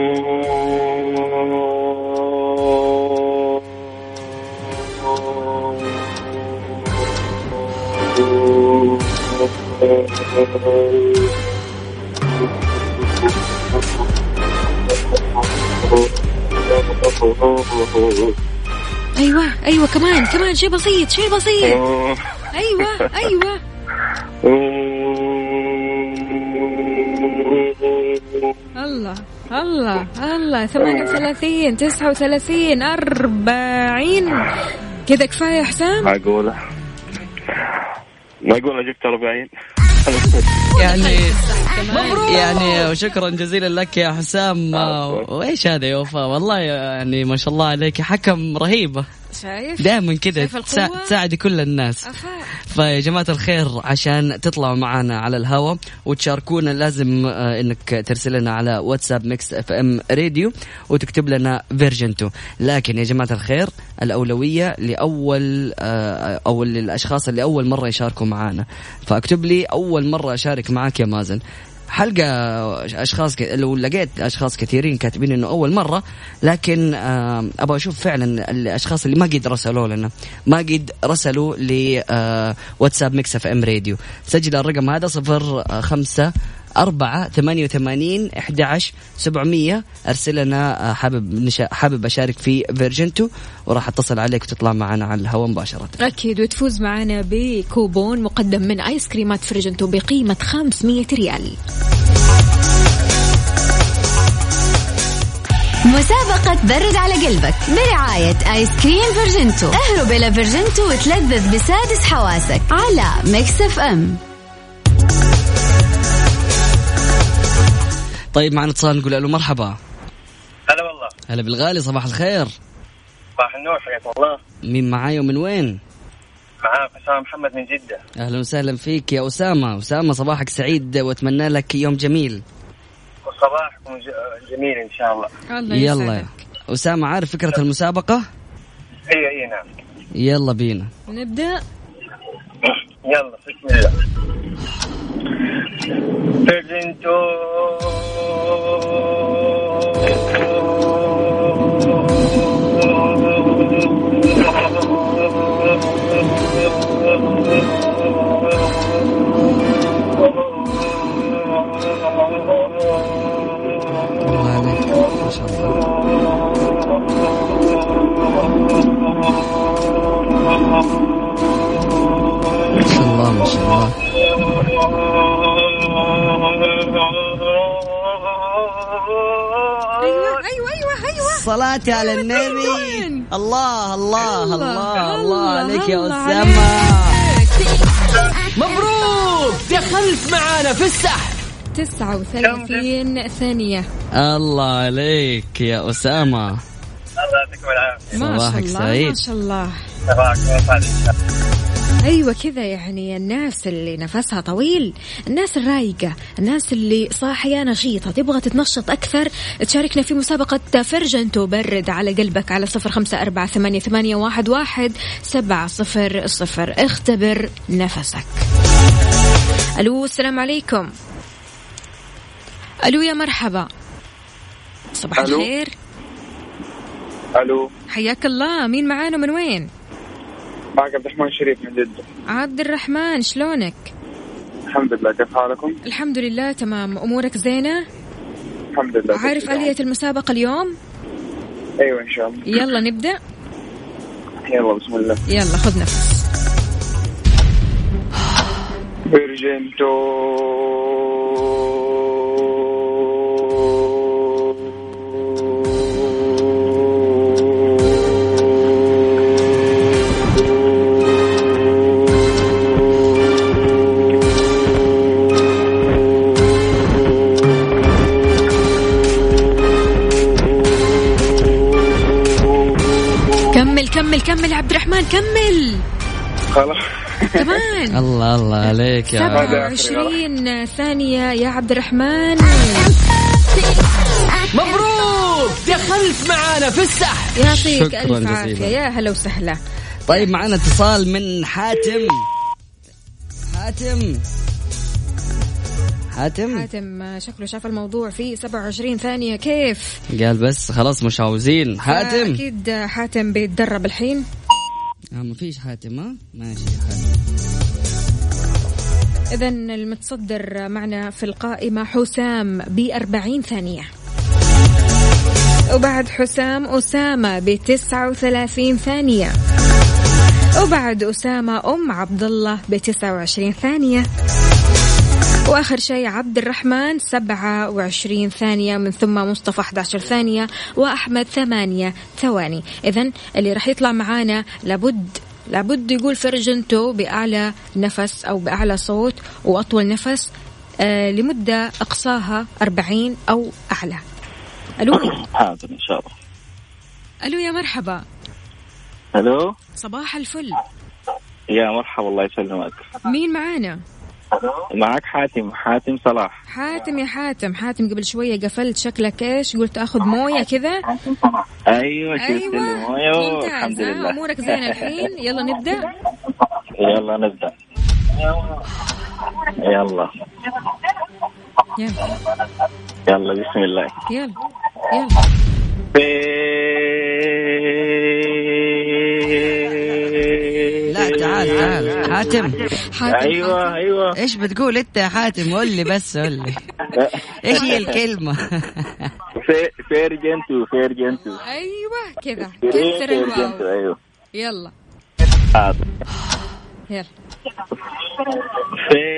أيوه أيوه كمان كمان شيء بسيط شيء بسيط. أيوه أيوه. الله الله الله 38 39 40 كذا كفاية حسام؟ معقولة معقولة جبت 40 يعني يعني وشكرا جزيلا لك يا حسام. وإيش هذا يا وفاء؟ والله يعني ما شاء الله عليك حكم رهيبه شايف؟ دائما كذا تساعدي كل الناس. فيا جماعة الخير عشان تطلعوا معنا على الهواء وتشاركونا لازم آه، إنك ترسل لنا على واتساب Mix FM Radio وتكتب لنا فيرجن 2 لكن يا جماعة الخير الأولوية لأول آه، أو للأشخاص اللي أول مرة يشاركوا معنا فاكتب لي أول مرة أشارك معك يا مازن. حلقة أشخاص ك... لو لقيت أشخاص كثيرين كاتبين إنه أول مرة لكن آه أبغى أشوف فعلا الأشخاص اللي ما قد رسلوا لنا ما قد رسلوا لواتساب Mix FM Radio. سجل الرقم هذا صفر خمسة أربعة ثمانية وثمانين أحد عشر سبعمية. أرسل لنا آه، حابب نشا حابب أشارك في فيرجنتو وراح أتصل عليك وتطلع معنا على الهواء مباشرة. أكيد وتفوز معنا بكوبون مقدم من آيس كريمات فيرجنتو بقيمة 500 ريال. مسابقة برد على قلبك برعاية آيس كريم فيرجنتو اهرب إلى فيرجنتو وتلذذ بسادس حواسك على Mix F طيب معنا اتصال نقول له مرحبا. هلا والله. هلا بالغالي صباح الخير. صباح النور حياكم الله. مين معاي ومن وين؟ معاك أسامة محمد من جدة. أهلا وسهلا فيك يا أسامة. أسامة صباحك سعيد وأتمنى لك يوم جميل. وصباحكم جميل إن شاء الله. الله يلا. أسامة عارف فكرة المسابقة؟ أي أي نعم. يلا بينا. نبدأ؟ يلا بسم الله. ما شاء الله أيوه أيوه أيوه أيوه. صلاة على النبي. الله الله الله الله عليك يا أسامة. مبروك دخلت معانا في السحب. 39 ثانية. الله عليك يا أسامة. الله يعطيكم العافية ما شاء الله سعيد. ما شاء الله. أيوه كذا يعني الناس اللي نفسها طويل الناس الرايقة الناس اللي صاحية نشيطة تبغى تتنشط أكثر. تشاركنا في مسابقة فرجن تبرد على قلبك على صفر خمسة أربعة ثمانية, ثمانية واحد, واحد سبعة صفر صفر. اختبر نفسك. ألو السلام عليكم. ألو يا مرحبا. صباح ألو. الخير. ألو. حياك الله. مين معانا؟ من وين؟ معك عبد الرحمن شريف من جدة. عبد الرحمن شلونك؟ الحمد لله كيف حالكم؟ الحمد لله تمام. أمورك زينة؟ الحمد لله عارف آلية المسابقة اليوم؟ أيوه إن شاء الله. يلا نبدأ. يلا بسم الله. يلا خذ نفس. فيرجنتو كمل كمل عبد الرحمن كمل. خلاص. كمان الله الله عليك يا 27 ثانية يا عبد الرحمن. مبروك! دخلت معانا في السحب. يعطيك ألف. عافية. يا هلا وسهلا. طيب معنا اتصال من حاتم. حاتم. حاتم. حاتم شكله شاف الموضوع فيه 27 ثانية. كيف؟ قال بس خلاص مش عاوزين حاتم. أكيد حاتم بيتدرب الحين. آه ما فيش حاتم ها؟ ماشي حاتم. إذا المتصدر معنا في القائمة حسام ب 40 ثانية. وبعد حسام أسامة ب 39 ثانية. وبعد أسامة أم عبد الله ب 29 ثانية. وآخر شيء عبد الرحمن 27 ثانية من ثم مصطفى 11 ثانية وأحمد 8 ثواني. اذا اللي راح يطلع معانا لابد لابد يقول فرجنتو بأعلى نفس أو بأعلى صوت وأطول نفس آه لمدة أقصاها 40 أو أعلى. ألو؟ حاضر إن شاء الله. ألو يا مرحبا. ألو؟ صباح الفل. يا مرحبا الله يسلمك. مين معانا؟ معك حاتم حاتم صلاح. حاتم يا حاتم حاتم قبل شوية قفلت شكلك إيش؟ قلت آخذ موية كذا؟ أيوه شفت أيوة. الموية والحمد لله. أمورك زينة الحين؟ يلا نبدأ. يلا نبدأ. يلا. يلا. يلا بسم الله. يلا يلا. لا تعال تعال. حاتم. حاتم أيوه أيوه. إيش بتقول أنت يا حاتم؟ قول لي بس قول لي. إيش هي الكلمة؟ فير جنتو فير جنتو أيوه كذا. كثر الواو أيوه. يلا. حاضر يلا. Sí.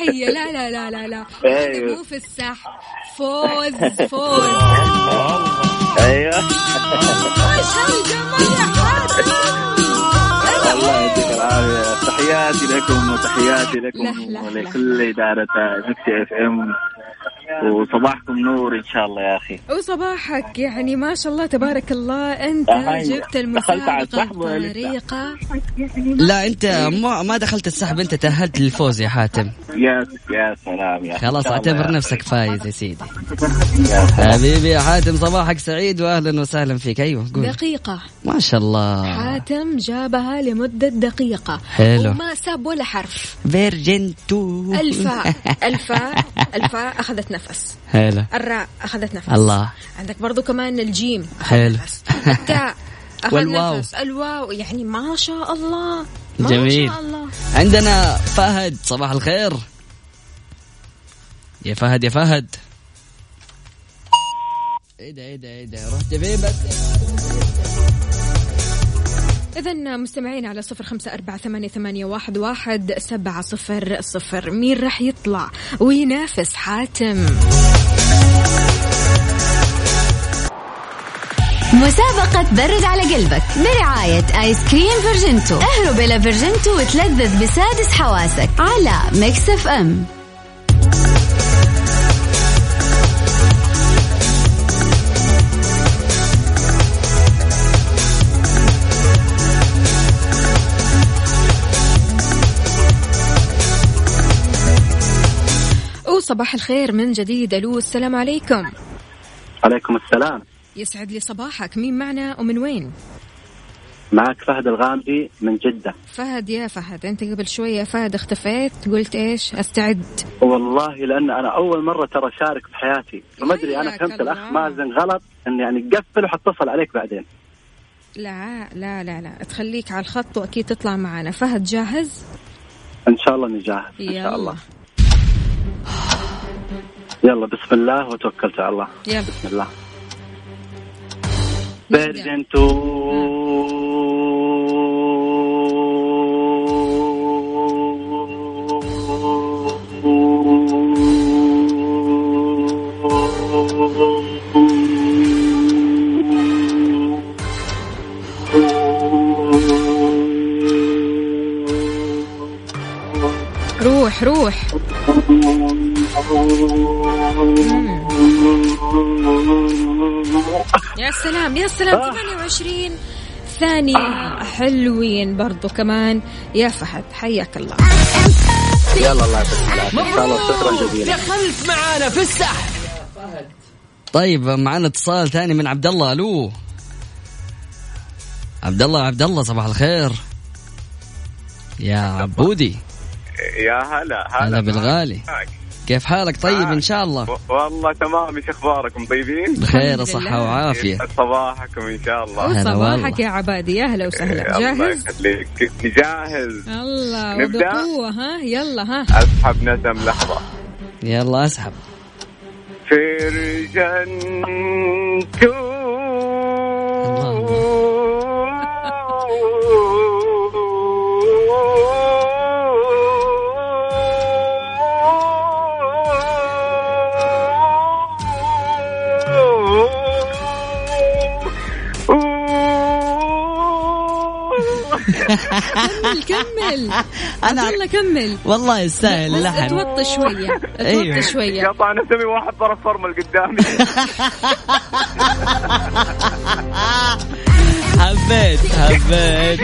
التحية لا لا لا لا لا. هذا مو في السح فوز فوز. أيوه. الله يعطيك تحياتي لكم وتحياتي لكم. ولكل إدارة مكسي إف إم. وصباحكم نور إن شاء الله يا أخي. وصباحك يعني ما شاء الله تبارك الله أنت. جبت لسه؟ بطريقة لا أنت ما ما دخلت السحب أنت تأهلت للفوز يا حاتم. يا يا سلام يا. خلاص اعتبر نفسك فايز يا سيدي. حبيبي يا حاتم صباحك سعيد واهلا وسهلا فيك. أيوه قول. دقيقة. ما شاء الله. حاتم جابها لمدة دقيقة. حلو. وما ساب ولا حرف. فيرجن تو. الفاء. الفاء. الفاء أخذت نفس حلو. الراء أخذت نفس. الله. عندك برضو كمان الجيم حلو. نفس. التاء والواو. نفس. الواو يعني ما شاء الله. ما جميل. شاء الله. عندنا فهد صباح الخير. يا فهد يا فهد. إيه ده إيه ده إيه ده. رحت فين بس إذا مستمعين على صفر خمسة أربعة ثمانية, ثمانية واحد, واحد سبعة صفر صفر. مين راح يطلع؟ وينافس حاتم. مسابقة برد على قلبك برعاية آيس كريم فيرجنتو. اهرب إلى فيرجنتو وتلذذ بسادس حواسك على Mix FM وصباح الخير من جديد ألو السلام عليكم. عليكم السلام. يسعد لي صباحك. مين معنا ومن وين؟ معك فهد الغامدي من جدة. فهد يا فهد أنت قبل شوية فهد اختفيت قلت إيش؟ أستعد. والله لأن أنا أول مرة ترى شارك في حياتي. فما أدري أنا حياك فهمت الأخ الله. مازن غلط إن يعني قفل وحتصل عليك بعدين. لا لا لا لا تخليك على الخط وأكيد تطلع معنا. فهد جاهز؟ إن شاء الله نجاهد إن شاء يلا. الله. يلا بسم الله وتوكلت على الله. يلا. بسم الله. نبدأ. يا سلام يا سلام 28 ثانية حلوين برضو كمان. يا فهد حياك الله. يلا الله يعطيك دخلت معانا في السحب. طيب معنا اتصال ثاني من عبد الله. ألو. عبد الله عبد الله صباح الخير. يا عبودي. يا هلا هلا. هلا بالغالي. كيف حالك؟ طيب إن شاء الله. والله تمام إيش أخباركم؟ طيبين؟ بخير صحة وعافية. صباحكم؟ إن شاء الله. وصباحك يا عبادي يا هلا وسهلا. جاهز؟ يخليك. جاهز. الله نبدأ؟ وبقوة ها؟ يلا ها. أسحب نسم لحظة. يلا أسحب. فرجنت كمل كمل. أنا- عبد الله كمل. والله يستاهل بس اللحن اتوطي شوية أيوه. اتوطي شوية. قطع نسمي واحد طرف فرمل قدامي حبيت حبيت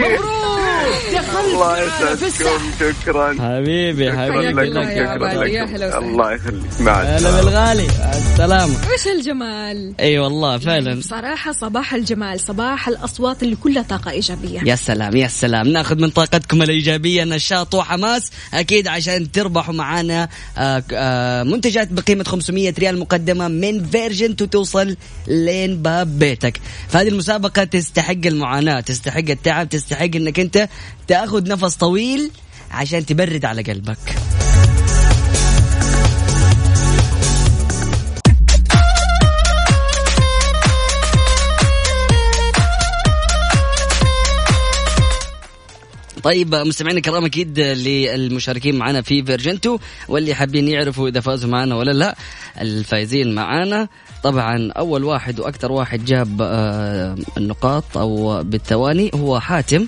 الله يسعدكم شكرا. حبيبي حبيبي. يا شكرا وسهلا. الله يخليك. مع هلا السلامة. بالغالي. مع السلامة. وش الجمال؟ إي والله فعلا. بصراحة صباح الجمال صباح الأصوات اللي كلها طاقة إيجابية. يا سلام يا سلام. نأخذ من طاقتكم الإيجابية نشاط وحماس أكيد عشان تربحوا معانا آه، آه، منتجات بقيمة 500 ريال مقدمة من فيرجن توصل لين باب بيتك. فهذه المسابقة تستحق المعاناة. تستحق التعب تستحق أنك أنت تأخذ نفس طويل عشان تبرد على قلبك. طيب مستمعينا الكرام أكيد للمشاركين معنا في فيرجنتو واللي حابين يعرفوا إذا فازوا معنا ولا لا الفايزين معنا طبعا أول واحد وأكثر واحد جاب آه، النقاط أو بالثواني هو حاتم.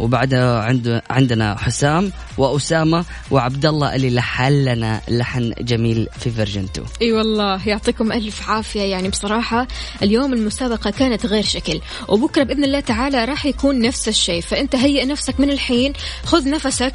وبعدها عند عندنا حسام وأسامة وعبد الله اللي لحن لنا لحن جميل في فيرجنتو إي والله يعطيكم ألف عافية. يعني بصراحة اليوم المسابقة كانت غير شكل وبكرة بإذن الله تعالى راح يكون نفس الشيء. فأنت هيئ نفسك من الحين خذ نفسك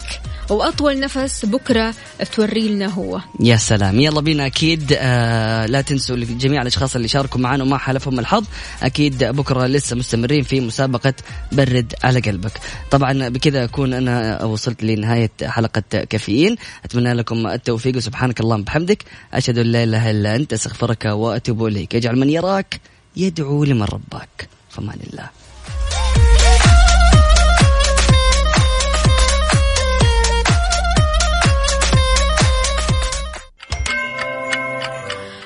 وأطول نفس بكرة توري لنا هو. يا سلام. يلا بينا. أكيد آه لا تنسوا لجميع الأشخاص اللي شاركوا معنا وما حالفهم الحظ أكيد بكرة لسه مستمرين في مسابقة برد على قلبك. طبعا بكذا أكون أنا وصلت لنهاية حلقة كافيين. أتمنى لكم التوفيق وسبحانك اللهم بحمدك. أشهد أن لا إله إلا أنت أستغفرك وأتوب إليك. اجعل من يراك يدعو لمن رباك. فمان الله.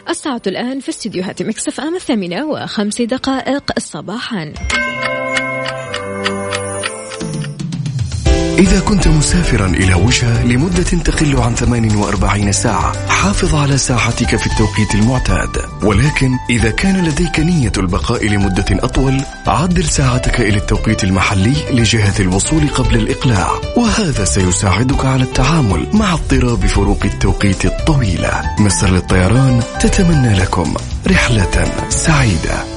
الساعة الآن في استديوهات مكسف أم الثامنة وخمس دقائق صباحا. إذا كنت مسافرا إلى وجهة لمدة تقل عن 48 ساعة حافظ على ساعتك في التوقيت المعتاد. ولكن إذا كان لديك نية البقاء لمدة أطول عدل ساعتك إلى التوقيت المحلي لجهة الوصول قبل الإقلاع. وهذا سيساعدك على التعامل مع اضطراب فروق التوقيت الطويلة. مصر للطيران تتمنى لكم رحلة سعيدة.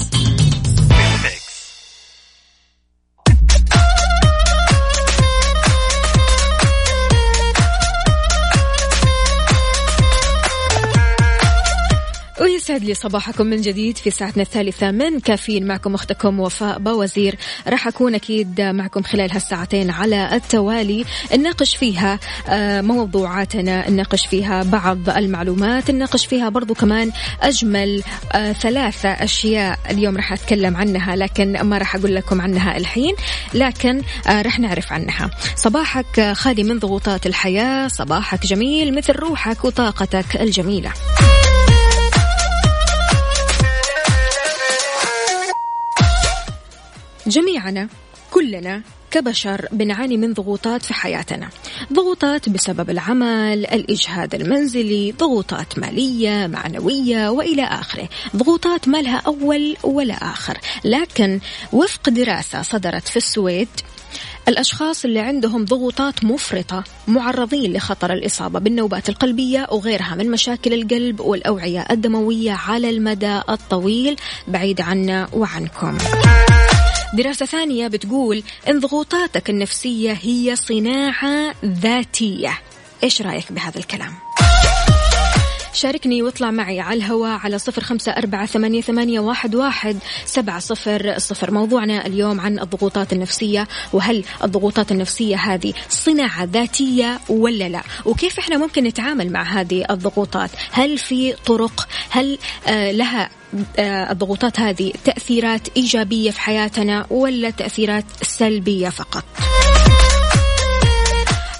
يسعد لي صباحكم من جديد في ساعتنا الثالثة من كافيين. معكم أختكم وفاء بوزير. راح أكون أكيد معكم خلال هالساعتين على التوالي. نناقش فيها آه، موضوعاتنا نناقش فيها بعض المعلومات نناقش فيها برضو كمان أجمل آه، ثلاثة أشياء اليوم راح أتكلم عنها لكن ما راح أقول لكم عنها الحين لكن آه، راح نعرف عنها. صباحك خالي من ضغوطات الحياة صباحك جميل مثل روحك وطاقتك الجميلة. جميعنا كلنا كبشر بنعاني من ضغوطات في حياتنا. ضغوطات بسبب العمل الإجهاد المنزلي ضغوطات مالية معنوية وإلى آخره. ضغوطات ما لها أول ولا آخر. لكن وفق دراسة صدرت في السويد الأشخاص اللي عندهم ضغوطات مفرطة معرضين لخطر الإصابة بالنوبات القلبية وغيرها من مشاكل القلب والأوعية الدموية على المدى الطويل. بعيد عنا وعنكم. دراسة ثانية بتقول إن ضغوطاتك النفسية هي صناعة ذاتية إيش رأيك بهذا الكلام؟ شاركني واطلع معي على الهواء على صفر خمسة أربعة ثمانية, ثمانية واحد, واحد سبعة صفر صفر. موضوعنا اليوم عن الضغوطات النفسية وهل الضغوطات النفسية هذه صناعة ذاتية ولا لا؟ وكيف إحنا ممكن نتعامل مع هذه الضغوطات؟ هل في طرق؟ هل آه لها آه الضغوطات هذه تأثيرات إيجابية في حياتنا ولا تأثيرات سلبية فقط؟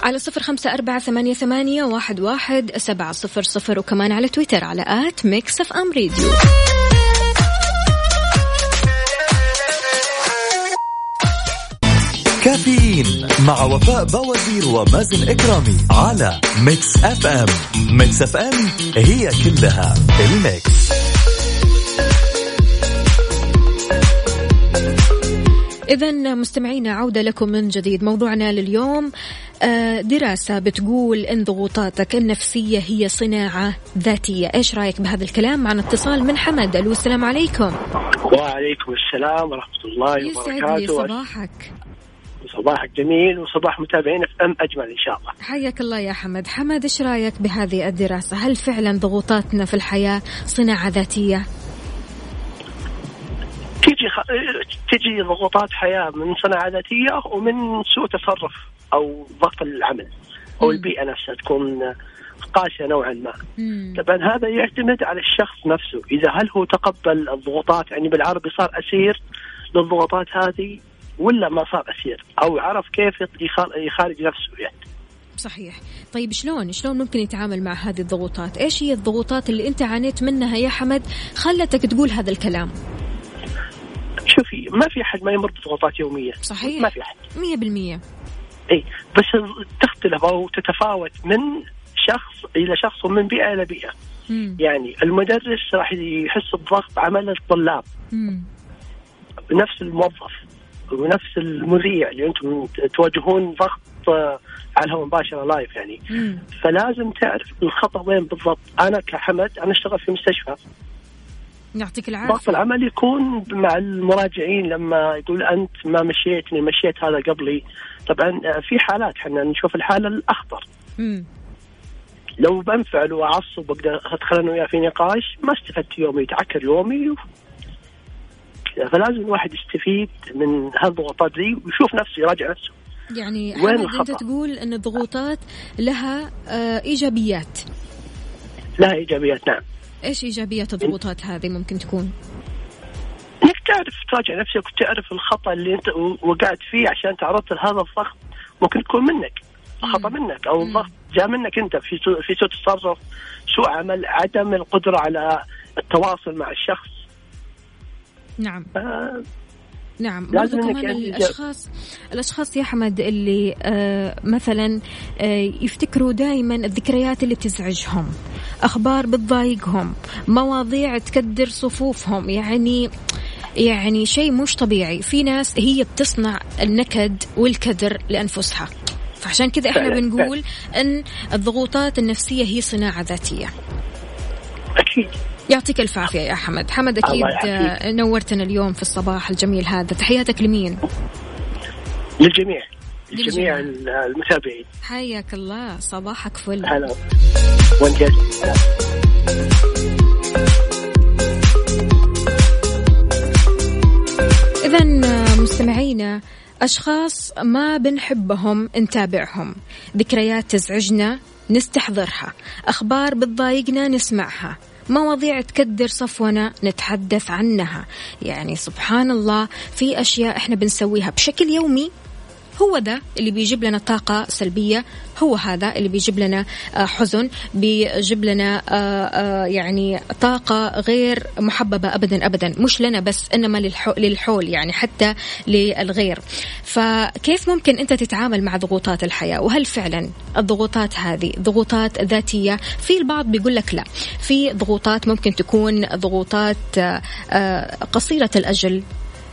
على صفر خمسة أربعة ثمانية, ثمانية واحد, واحد سبعة صفر صفر وكمان على تويتر على at Mix FM Radio كافيين مع وفاء بوازير ومازن إكرامي على Mix FM. Mix FM هي كلها ال Mix. إذا مستمعينا عودة لكم من جديد موضوعنا لليوم. آه، دراسة بتقول إن ضغوطاتك النفسية هي صناعة ذاتية. إيش رأيك بهذا الكلام؟ معنا اتصال من حمد ألو السلام عليكم. وعليكم السلام ورحمة الله وبركاته لي صباحك. صباحك جميل وصباح متابعين FM أجمل إن شاء الله. حياك الله يا حمد، حمد إيش رأيك بهذه الدراسة؟ هل فعلا ضغوطاتنا في الحياة صناعة ذاتية؟ تيجي خ... تجي ضغوطات حياة من صناعه ذاتيه ومن سوء تصرف أو ضغط العمل أو البيئة نفسها تكون قاسية نوعا ما. مم. طبعا هذا يعتمد على الشخص نفسه، إذا هل هو تقبل الضغوطات يعني بالعربي صار أسير للضغوطات هذه ولا ما صار أسير؟ أو عرف كيف يخارج نفسه يعني. صحيح. طيب شلون شلون ممكن يتعامل مع هذه الضغوطات؟ إيش هي الضغوطات اللي أنت عانيت منها يا حمد؟ خلتك تقول هذا الكلام. شوفي ما في أحد ما يمر بضغوطات يومية. صحيح. ما في أحد. 100% إي بس تختلف أو تتفاوت من شخص إلى شخص ومن بيئة إلى بيئة. مم. يعني المدرس راح يحس بضغط عمل الطلاب. مم. نفس الموظف ونفس المذيع اللي أنتم تواجهون ضغط آه، على الهواء مباشرة لايف يعني. مم. فلازم تعرف الخطأ وين بالضبط. أنا كحمد أنا أشتغل في مستشفى. يعطيك العافية. ضغط العمل يكون مع المراجعين لما يقول أنت ما مشيتني مشيت هذا قبلي. طبعا آه، في حالات إحنا نشوف الحالة الأخطر. مم. لو بنفعل وأعصب وأقدر أدخل أنا وياه في نقاش ما استفدت يومي تعكر يومي. فلازم الواحد يستفيد من هالضغوطات دي ويشوف نفسه يراجع نفسه. يعني وين أنت تقول إن الضغوطات لها آه إيجابيات. لها إيجابيات نعم. إيش ايجابيات الضغوطات هذه ممكن تكون؟ إنك تعرف تراجع نفسك وتعرف الخطأ اللي أنت وقعت فيه عشان تعرضت لهذا الضغط ممكن يكون منك خطأ منك أو الضغط جاء منك أنت في سوء في سوء تصرف سوء عمل عدم القدرة على التواصل مع الشخص. نعم. آه. نعم برضو كمان الأشخاص الأشخاص يا احمد اللي آه مثلا آه يفتكروا دائما الذكريات اللي تزعجهم أخبار بتضايقهم مواضيع تكدر صفوفهم يعني يعني شيء مش طبيعي. في ناس هي بتصنع النكد والكدر لأنفسها. فعشان كذا إحنا بنقول إن الضغوطات النفسية هي صناعة ذاتية. أكيد. يعطيك العافية يا حمد. حمد أكيد آه، نورتنا اليوم في الصباح الجميل هذا. تحياتك لمين؟ للجميع. لجميع المتابعين. حياك الله. صباحك فل. هلا. وانجاز إذا آه، مستمعينا أشخاص ما بنحبهم نتابعهم. ذكريات تزعجنا نستحضرها. أخبار بتضايقنا نسمعها. مواضيع تكدر صفونا نتحدث عنها. يعني سبحان الله في أشياء إحنا بنسويها بشكل يومي هو ده اللي بيجيب لنا طاقة سلبية هو هذا اللي بيجيب لنا آه، حزن بيجيب لنا آه، آه، يعني طاقة غير محببة أبدا أبدا. مش لنا بس إنما للحول يعني حتى للغير. فكيف ممكن أنت تتعامل مع ضغوطات الحياة؟ وهل فعلا الضغوطات هذه ضغوطات ذاتية؟ في البعض بيقول لك لا. في ضغوطات ممكن تكون ضغوطات قصيرة الأجل.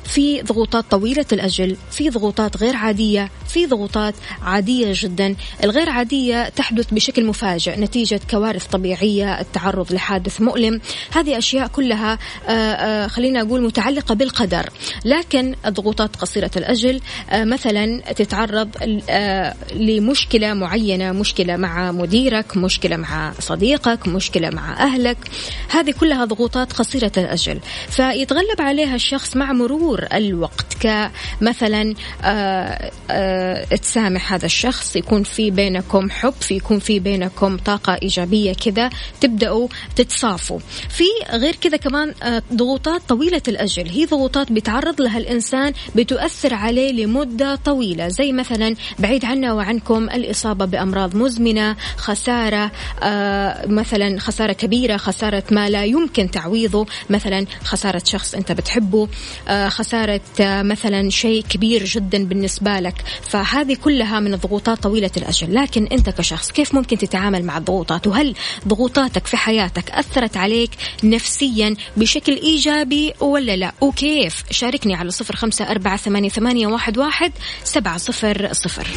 في ضغوطات طويلة الأجل في ضغوطات غير عادية في ضغوطات عادية جدا. الغير عادية تحدث بشكل مفاجئ نتيجة كوارث طبيعية التعرض لحادث مؤلم. هذه أشياء كلها آه، آه، خلينا أقول متعلقة بالقدر. لكن الضغوطات قصيرة الأجل آه، مثلا تتعرض لمشكلة معينة مشكلة مع مديرك مشكلة مع صديقك مشكلة مع أهلك. هذه كلها ضغوطات قصيرة الأجل. فيتغلب عليها الشخص مع مرور مرور الوقت كمثلا آه، آه، تسامح هذا الشخص يكون في بينكم حب في يكون في بينكم طاقة إيجابية كذا تبدأوا تتصافوا. في غير كذا كمان آه، ضغوطات طويلة الأجل. هي ضغوطات بيتعرض لها الإنسان بتؤثر عليه لمدة طويلة. زي مثلا بعيد عنا وعنكم الإصابة بأمراض مزمنة خسارة مثلا خسارة كبيرة خسارة ما لا يمكن تعويضه. مثلا خسارة شخص أنت بتحبه خسارة مثلا شيء كبير جدا بالنسبة لك. فهذه كلها من الضغوطات طويلة الأجل. لكن أنت كشخص كيف ممكن تتعامل مع الضغوطات؟ وهل ضغوطاتك في حياتك أثرت عليك نفسيا بشكل إيجابي ولا لا؟ وكيف؟ شاركني على صفر خمسة أربعة ثمانية واحد سبعة صفر صفر.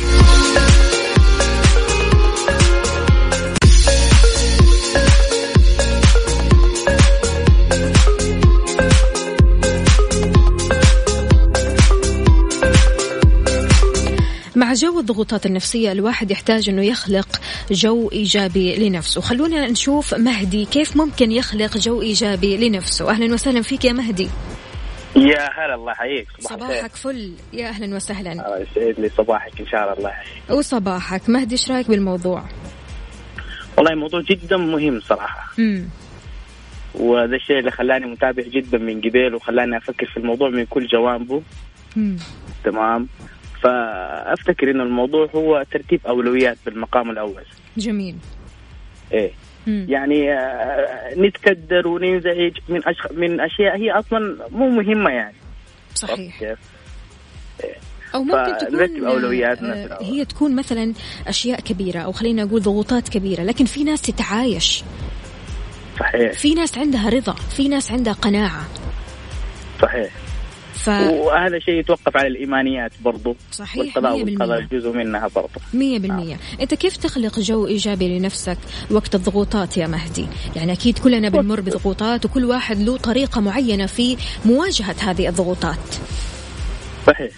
مع جو الضغوطات النفسية الواحد يحتاج أنه يخلق جو إيجابي لنفسه. خلونا نشوف مهدي كيف ممكن يخلق جو إيجابي لنفسه. أهلا وسهلا فيك يا مهدي. يا هلا الله يحييك. صباح صباحك فل. يا أهلا وسهلا. الله يسعد لي صباحك إن شاء الله وصباحك. مهدي إيش رأيك بالموضوع؟ والله موضوع جدا مهم صراحة. امم وهذا الشيء اللي خلاني متابع جدا من قبل وخلاني أفكر في الموضوع من كل جوانبه. مم. تمام. فأفتكر انه الموضوع هو ترتيب أولويات بالمقام الأول. جميل. إيه. مم. يعني آه، نتكدر وننزعج من أشخ... من أشياء هي أصلا مو مهمة يعني. صحيح؟ إيه. أو ممكن تكون آه هي تكون مثلا أشياء كبيرة أو خلينا نقول ضغوطات كبيرة لكن في ناس تتعايش. صحيح. في ناس عندها رضا في ناس عندها قناعة. صحيح. ف... وهذا شيء يتوقف على الإيمانيات برضو صحيح والقضاء والقدر جزء منها برضو. 100% آه. أنت كيف تخلق جو إيجابي لنفسك وقت الضغوطات يا مهدي؟ يعني أكيد كلنا بنمر بضغوطات وكل واحد له طريقة معينة في مواجهة هذه الضغوطات. صحيح.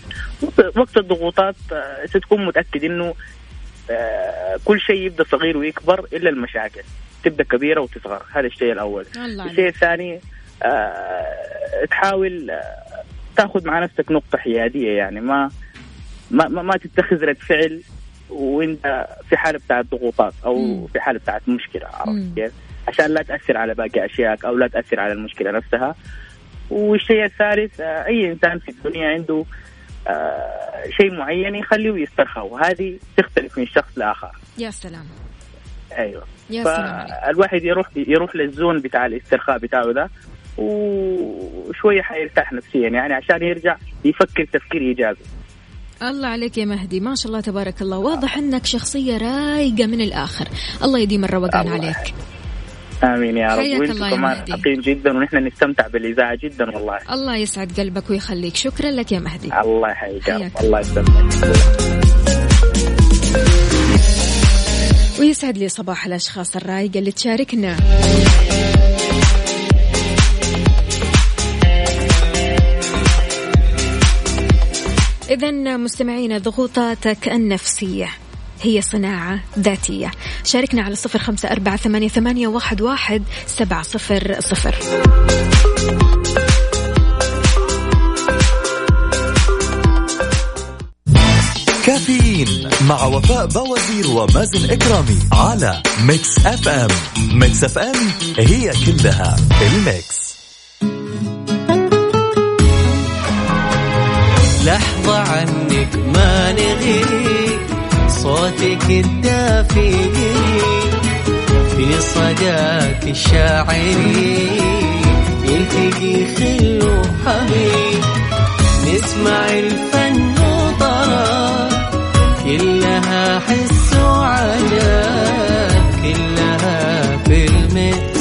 وقت الضغوطات آه، ستكون متأكد إنه آه، كل شيء يبدأ صغير ويكبر إلا المشاكل. تبدأ كبيرة وتصغر. هذا الشيء الأول. الشيء الثاني تحاول تاخذ مع نفسك نقطة حيادية يعني ما ما ما, ما تتخذ رد فعل وإنت في حالة بتاعت ضغوطات أو مم. في حالة بتاعت مشكلة عرفت كيف؟ عشان لا تأثر على باقي اشيائك أو لا تأثر على المشكلة نفسها. والشيء الثالث آه، أي إنسان في الدنيا عنده آه شيء معين يخليه يسترخى وهذه تختلف من شخص لآخر. يا سلام. أيوه. يا فالواحد يروح يروح للزون بتاع الاسترخاء بتاعه ده وشويه حيرتاح نفسيا يعني عشان يرجع يفكر تفكير إيجابي. الله عليك يا مهدي ما شاء الله تبارك الله. واضح إنك شخصية رايقة من الآخر. الله يديم الروقان عليك. آمين يا رب. وأنتم كمان حقين جدا ونحن نستمتع بالإذاعة جدا والله. الله يسعد قلبك ويخليك. شكرا لك يا مهدي. الله يحييك الله يسلمك. ويسعد لي صباح الأشخاص الرايقة اللي تشاركنا. إذا مستمعينا ضغوطاتك النفسية هي صناعة ذاتية. شاركنا على صفر خمسة أربعة ثمانية, ثمانية واحد, واحد سبعة صفر صفر. مع وفاء باوزير ومازن إكرامي على Mix FM. Mix FM هي كلها ال mix. لحظة عنك ما نغيب صوتك الدافي في صداك الشاعري يلتقي خل وحبيب. نسمع الفن وطرا كلها حس وعجب كلها في الميكس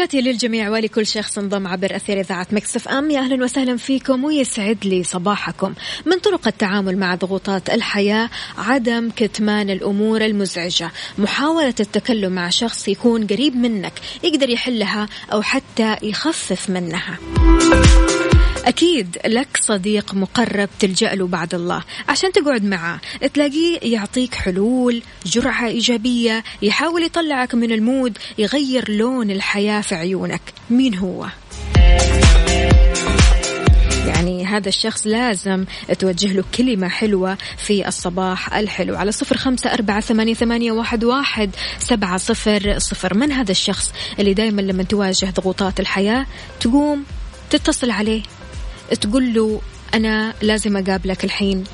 تحياتي للجميع ولكل شخص انضم عبر أثير إذاعة Mix FM. يا أهلا وسهلا فيكم ويسعد لي صباحكم. من طرق التعامل مع ضغوطات الحياة عدم كتمان الأمور المزعجة. محاولة التكلم مع شخص يكون قريب منك يقدر يحلها أو حتى يخفف منها. أكيد لك صديق مقرب تلجأ له بعد الله. عشان تقعد معاه تلاقيه يعطيك حلول جرعة إيجابية يحاول يطلعك من ال mood يغير لون الحياة في عيونك. مين هو؟ يعني هذا الشخص لازم توجه له كلمة حلوة في الصباح الحلو. على صفر خمسة أربعة ثمانية, ثمانية واحد, واحد سبعة صفر صفر. من هذا الشخص اللي دايما لما تواجه ضغوطات الحياة تقوم تتصل عليه؟ تقول له أنا لازم أقابلك الحين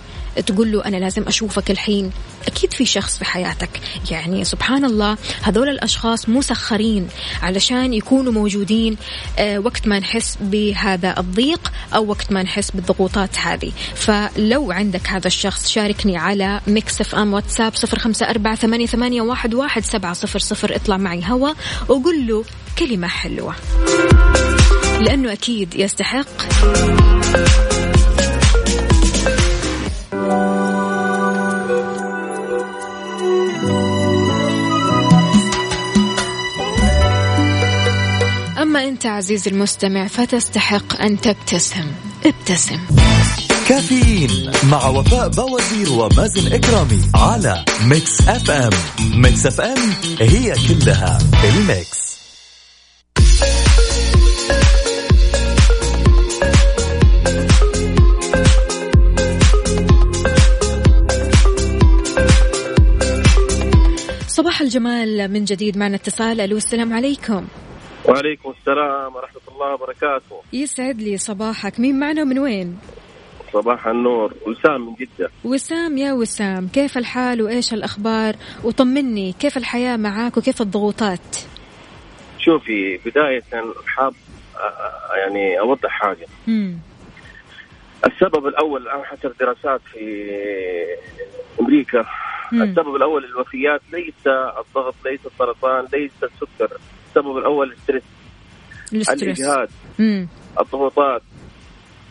تقول له أنا لازم أشوفك الحين. أكيد في شخص في حياتك. يعني سبحان الله هذول الأشخاص مسخرين علشان يكونوا موجودين آه، وقت ما نحس بهذا الضيق أو وقت ما نحس بالضغوطات هذه. فلو عندك هذا الشخص شاركني على Mix FM واتساب صفر خمسة أربعة ثمانية, ثمانية واحد, واحد سبعة صفر صفر. اطلع معي هوا وقول له كلمة حلوة. لأنه أكيد يستحق. أما أنت عزيزي المستمع فتستحق أن تبتسم. ابتسم. كافيين مع وفاء باوزير ومازن إكرامي على Mix FM. Mix FM هي كلها ال mix. صباح الجمال من جديد معنا اتصال. ألو السلام عليكم. وعليكم السلام ورحمة الله وبركاته. يسعد لي صباحك. مين معنا ومن وين؟ صباح النور. وسام من جدة. وسام يا وسام كيف الحال وإيش الأخبار؟ وطمني كيف الحياة معاك وكيف الضغوطات؟ شوفي بداية حاب آه، يعني أوضح حاجة. مم. السبب الأول الآن حسب دراسات في أمريكا مم. السبب الأول للوفيات ليس الضغط ليس السرطان ليس السكر. السبب الأول الستريس. الاجهاد الضغوطات.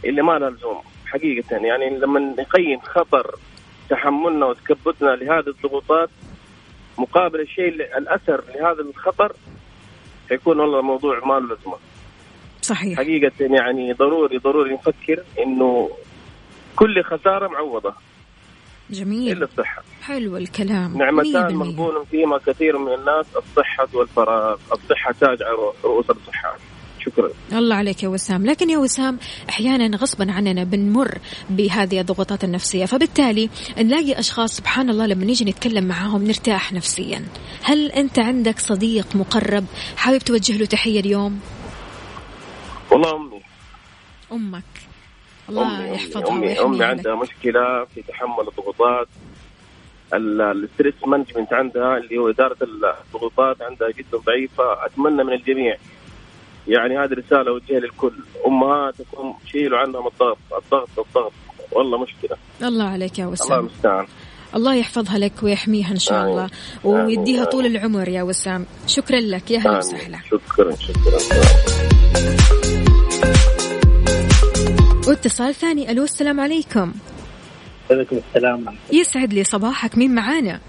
اللي ما لها لزوم حقيقة. يعني لما نقيم خطر تحملنا وتكبدنا لهذه الضغوطات مقابل الشيء الأثر لهذا الخطر حيكون والله الموضوع ما له لزمة. صحيح. حقيقة يعني ضروري ضروري نفكر إنه كل خسارة معوضة. جميل. الصحة. حلو الكلام. نعمتان مغبون فيهما كثير من الناس الصحة والفراغ. الصحة تاج على رؤوس الصحة. شكرا. الله عليك يا وسام. لكن يا وسام أحيانا غصبا عننا بنمر بهذه الضغوطات النفسية. فبالتالي نلاقي أشخاص سبحان الله لما نيجي نتكلم معاهم نرتاح نفسيا. هل أنت عندك صديق مقرب حابب توجه له تحية اليوم؟ والله أمي. أمك. الله أمي يحفظها أمي, أمي عندها مشكلة في تحمل الضغوطات. ال stress management عندها اللي هو إدارة الضغوطات عندها جدا ضعيفة. أتمنى من الجميع. يعني هذه رسالة أوجهها للكل. أمهاتكم شيلوا عنهم الضغط. الضغط الضغط. والله مشكلة. الله عليك يا وسام. الله المستعان. الله يحفظها لك ويحميها إن شاء الله. ويديها طول العمر يا وسام. شكرا لك. يا هلا وسهلا. شكرا شكرا. واتصال ثاني. ألو السلام عليكم. عليكم السلام. يسعد لي صباحك. مين معانا؟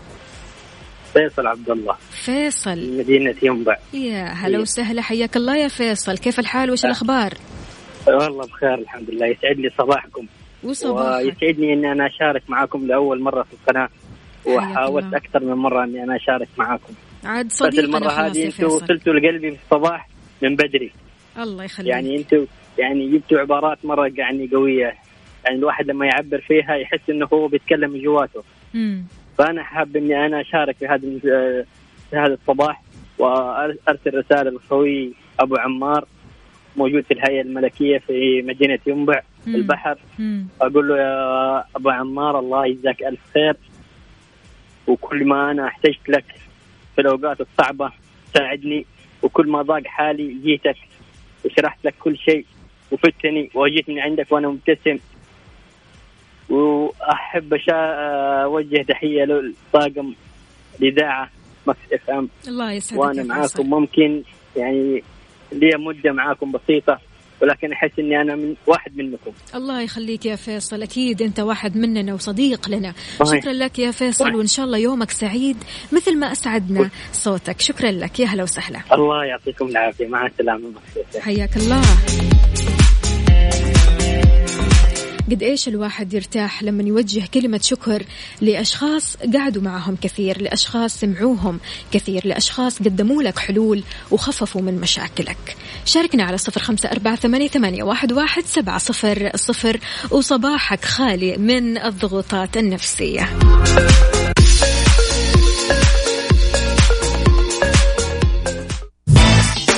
فيصل عبد الله. فيصل. مدينة ينبع. يا هلا وسهلا. حياك الله يا فيصل. كيف الحال؟ وش الأخبار؟ والله بخير الحمد لله. يسعد لي صباحكم. وصباحك. ويسعدني إني أنا أشارك معاكم لأول مرة في القناة. وحاولت أكثر من مرة إني أنا أشارك معاكم. عاد صديقنا المرة خلاص يا هذه فيصل. وصلتوا لقلبي في الصباح من بدري. الله يخليك. يعني أنتوا يعني جبتوا عبارات مرة يعني قوية يعني الواحد لما يعبر فيها يحس إنه هو بيتكلم من جواته مم. فأنا حاب إني أنا أشارك في هذا في هذا الصباح وأرسل رسالة لخوي أبو عمار موجود في الهيئة الملكية في مدينة ينبع مم. البحر مم. أقول له يا أبو عمار الله يجزاك ألف خير وكل ما أنا احتجت لك في الأوقات الصعبة ساعدني وكل ما ضاق حالي جيتك وشرحت لك كل شيء وفتني وجيت من عندك وأنا مبتسم. وأحب أشا- أوجه تحية للطاقم الإذاعة Mix FM. الله يسعدك وأنا. معاكم ممكن يعني لي مدة معاكم بسيطة. ولكن أحس إني أنا من واحد منكم. الله يخليك يا فيصل. أكيد أنت واحد مننا وصديق لنا. صحيح. شكرا لك يا فيصل صحيح. وإن شاء الله يومك سعيد مثل ما أسعدنا صوتك. شكرا لك. يا هلا وسهلا. الله يعطيكم العافية. مع السلامة. حياك الله. قد إيش الواحد يرتاح لما يوجه كلمة شكر لأشخاص قعدوا معهم كثير لأشخاص سمعوهم كثير لأشخاص قدموا لك حلول وخففوا من مشاكلك. شاركنا على صفر خمسة أربعة ثمانية, واحد سبعة صفر صفر. وصباحك خالي من الضغوطات النفسية.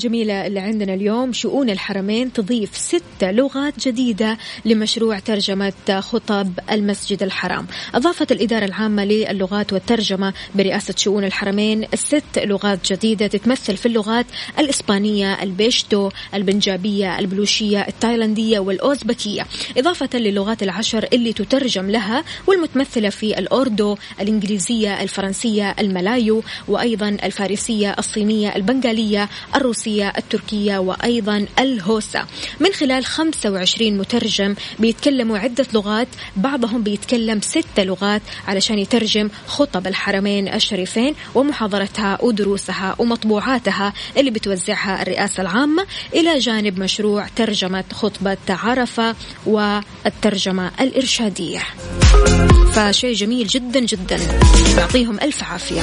الجميلة اللي عندنا اليوم شؤون الحرمين تضيف ست لغات جديدة لمشروع ترجمة خطب المسجد الحرام. أضافت الإدارة العامة للغات والترجمة برئاسة شؤون الحرمين ست لغات جديدة تتمثل في اللغات الإسبانية البيشتو البنجابية البلوشية التايلاندية والأوزبكية. إضافة للغات العشر اللي تترجم لها والمتمثلة في الأوردو الإنجليزية الفرنسية الملايو وأيضا الفارسية الصينية البنغالية الروسية التركية وأيضا الهوسا من خلال 25 مترجم بيتكلموا عدة لغات بعضهم بيتكلم ست لغات علشان يترجم خطب الحرمين الشريفين ومحاضرتها ودروسها ومطبوعاتها اللي بتوزعها الرئاسة العامة إلى جانب مشروع ترجمة خطبة عرفة والترجمة الإرشادية. فشيء جميل جدا جدا. يعطيهم ألف عافية.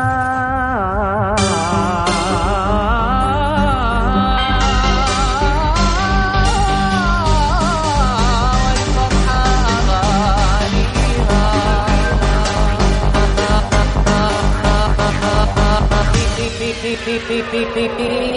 be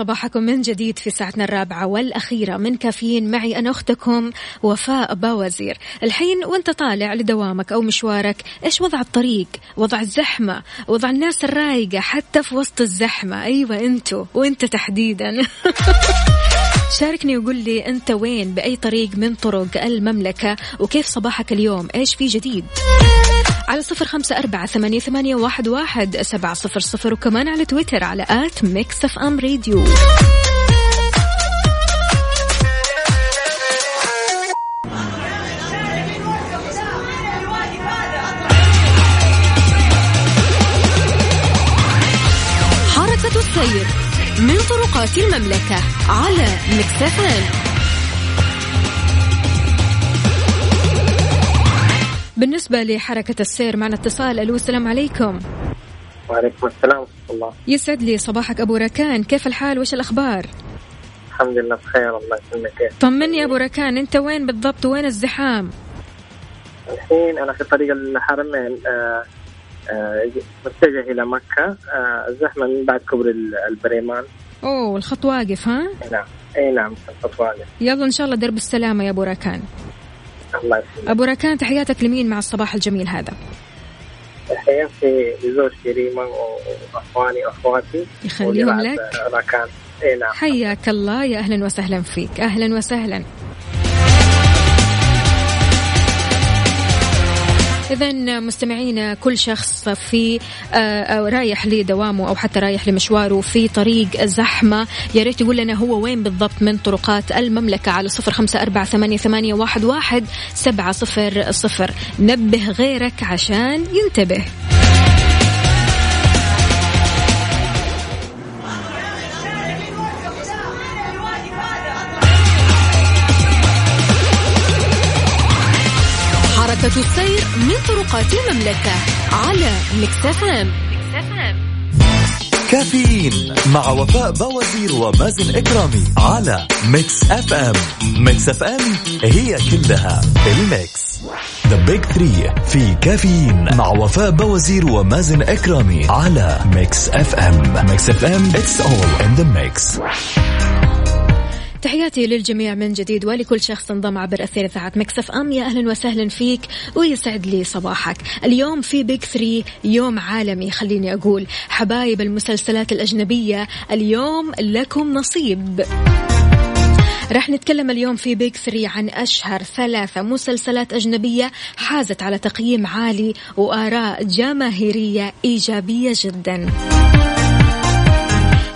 صباحكم من جديد في ساعتنا الرابعة والأخيرة. من كافيين معي أنا أختكم وفاء باوزير. الحين وأنت طالع لدوامك أو مشوارك إيش وضع الطريق؟ وضع الزحمة؟ وضع الناس الرايقة حتى في وسط الزحمة؟ أيوة أنتوا وأنت تحديدا. شاركني وقول لي أنت وين بأي طريق من طرق المملكة وكيف صباحك اليوم؟ إيش في جديد؟ على صفر خمسة أربعة ثمانية, ثمانية واحد, واحد سبعة صفر صفر وكمان على تويتر على at Mix FM Radio. حركة السير. من طرقات المملكة على أم بالنسبة لحركة السير معنا اتصال ألو السلام عليكم. وعليكم السلام ورحمة الله. يسعد لي صباحك أبو ركان كيف الحال؟ وش الأخبار؟ الحمد لله بخير الله يسلمك. طمني يا أبو ركان أنت وين بالضبط؟ وين الزحام؟ الحين أنا في طريق الحرمين آه متجه إلى مكة. آه الزحمة من بعد كبر البريمان. أوه الخط واقف ها؟ نعم. إي نعم الخط واقف. يلا إن شاء الله درب السلامة يا أبو راكان. الله يسلمك. أبو راكان تحياتك لمين مع الصباح الجميل هذا؟ تحياتي لزوجتي ريما وأخواني وأخواتي. يخليهم لك. راكان. إي نعم. حياك الله يا أهلا وسهلا فيك. أهلا وسهلا. إذا مستمعينا كل شخص في آه، رايح لدوامه أو حتى رايح لمشواره في طريق زحمة. يا ريت يقول لنا هو وين بالضبط من طرقات المملكة على صفر خمسة أربعة ثمانية, ثمانية واحد, واحد سبعة صفر صفر. نبه غيرك عشان ينتبه. حركة السير من طرقات المملكة على Mix FM كافيين مع وفاء باوزير ومازن إكرامي على Mix FM Mix FM هي كلها ال mix. The Big Three في كافيين مع وفاء باوزير ومازن إكرامي على Mix FM Mix FM it's all in the mix تحياتي للجميع من جديد ولكل شخص انضم عبر أثير إذاعة Mix FM. يا أهلا وسهلا فيك ويسعد لي صباحك. اليوم في Big Three يوم عالمي خليني أقول. حبايب المسلسلات الأجنبية اليوم لكم نصيب. رح نتكلم اليوم في Big Three عن أشهر ثلاثة مسلسلات أجنبية حازت على تقييم عالي وآراء جماهيرية إيجابية جداً.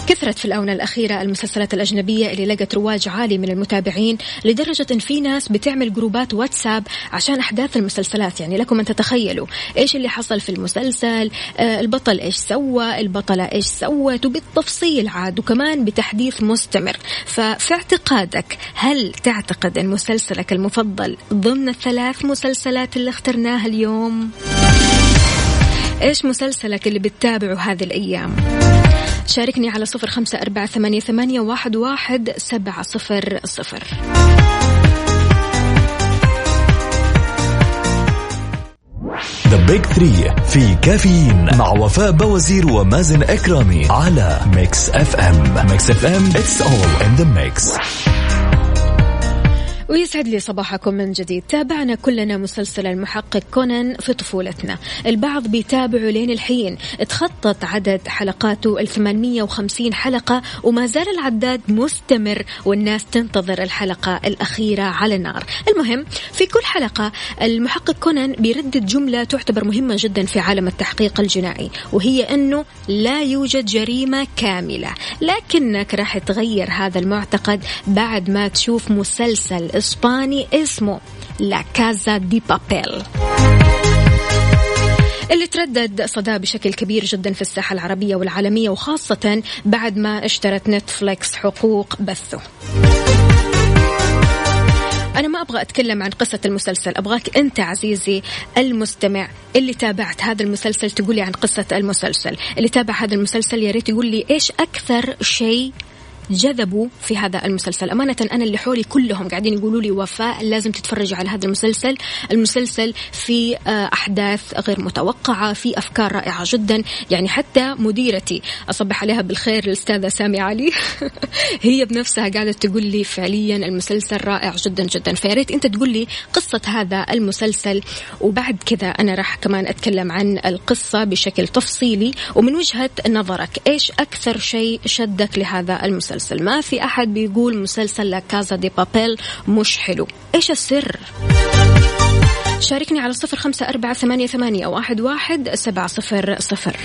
كثرت في الآونة الأخيرة المسلسلات الأجنبية اللي لقت رواج عالي من المتابعين لدرجة إن في ناس بتعمل جروبات واتساب عشان أحداث المسلسلات يعني لكم أن تتخيلوا إيش اللي حصل في المسلسل آه البطل إيش سوى البطلة إيش سوت وبالتفصيل عاد وكمان بتحديث مستمر ففي اعتقادك هل تعتقد أن مسلسلك المفضل ضمن الثلاث مسلسلات اللي اخترناها اليوم؟ إيش مسلسلك اللي بتتابعه هذه الأيام؟ شاركني على صفر خمسة أربعة ثمانية, ثمانية واحد, واحد سبعة صفر صفر. The Big Three في كافيين مع وفاء باوزير ومازن إكرامي على Mix FM Mix FM it's all in the mix ويسعد لي صباحكم من جديد. تابعنا كلنا مسلسل المحقق كونان في طفولتنا. البعض بيتابعوا لين الحين. تخطط عدد حلقاته ال 850 حلقة وما زال العداد مستمر والناس تنتظر الحلقة الأخيرة على النار. المهم في كل حلقة المحقق كونان بيردد جملة تعتبر مهمة جدا في عالم التحقيق الجنائي وهي أنه لا يوجد جريمة كاملة. لكنك راح تغير هذا المعتقد بعد ما تشوف مسلسل إسباني اسمه لا كازا دي بابيل اللي تردد صداه بشكل كبير جدا في الساحة العربية والعالمية وخاصة بعد ما اشترت نتفليكس حقوق بثه أنا ما أبغى أتكلم عن قصة المسلسل أبغاك أنت عزيزي المستمع اللي تابعت هذا المسلسل تقولي عن قصة المسلسل. اللي تابع هذا المسلسل يا ريت يقول لي إيش أكثر شيء جذبوا في هذا المسلسل. أمانة أنا اللي حولي كلهم قاعدين يقولوا لي وفاء لازم تتفرجي على هذا المسلسل. المسلسل في آه، أحداث غير متوقعة في أفكار رائعة جدا. يعني حتى مديرتي أصبح عليها بالخير الأستاذة سامي علي هي بنفسها قاعدة تقول لي فعليا المسلسل رائع جدا جدا. فياريت أنت تقول لي قصة هذا المسلسل. وبعد كذا أنا راح كمان أتكلم عن القصة بشكل تفصيلي. ومن وجهة نظرك إيش أكثر شيء شدك لهذا المسلسل؟ ما في أحد بيقول مسلسل كازا دي بابيل مش حلو. إيش السر؟ شاركني على صفر خمسة أربعة ثمانية, ثمانية واحد, واحد سبعة صفر صفر.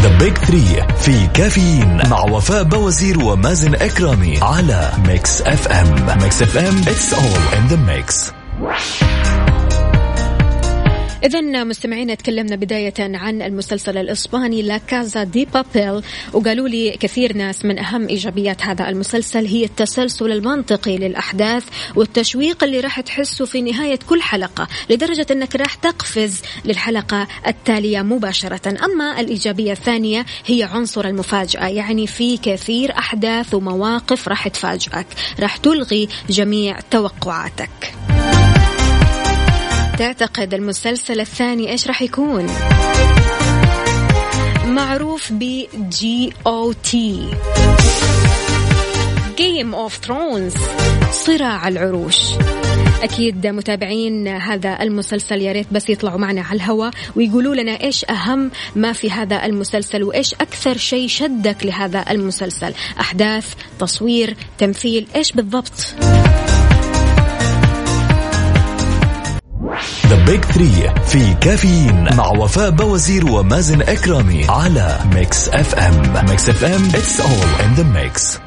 The Big Three في كافيين مع وفاء باوزير ومازن إكرامي على Mix FM Mix FM it's all in the mix إذا مستمعينا تكلمنا بداية عن المسلسل الإسباني La Casa de Papel وقالوا لي كثير ناس من أهم إيجابيات هذا المسلسل هي التسلسل المنطقي للأحداث والتشويق اللي راح تحسه في نهاية كل حلقة لدرجة أنك راح تقفز للحلقة التالية مباشرة. أما الإيجابية الثانية هي عنصر المفاجأة يعني في كثير أحداث ومواقف راح تفاجئك راح تلغي جميع توقعاتك. تعتقد المسلسل الثاني إيش راح يكون؟ معروف ب GOT Game of Thrones صراع العروش. أكيد متابعين هذا المسلسل يا ريت بس يطلعوا معنا على الهواء ويقولوا لنا إيش أهم ما في هذا المسلسل وإيش أكثر شيء شدك لهذا المسلسل. أحداث تصوير تمثيل إيش بالضبط؟ The Big Three في كافيين مع وفاء بوازير ومازن إكرامي على Mix FM Mix FM it's all in the mix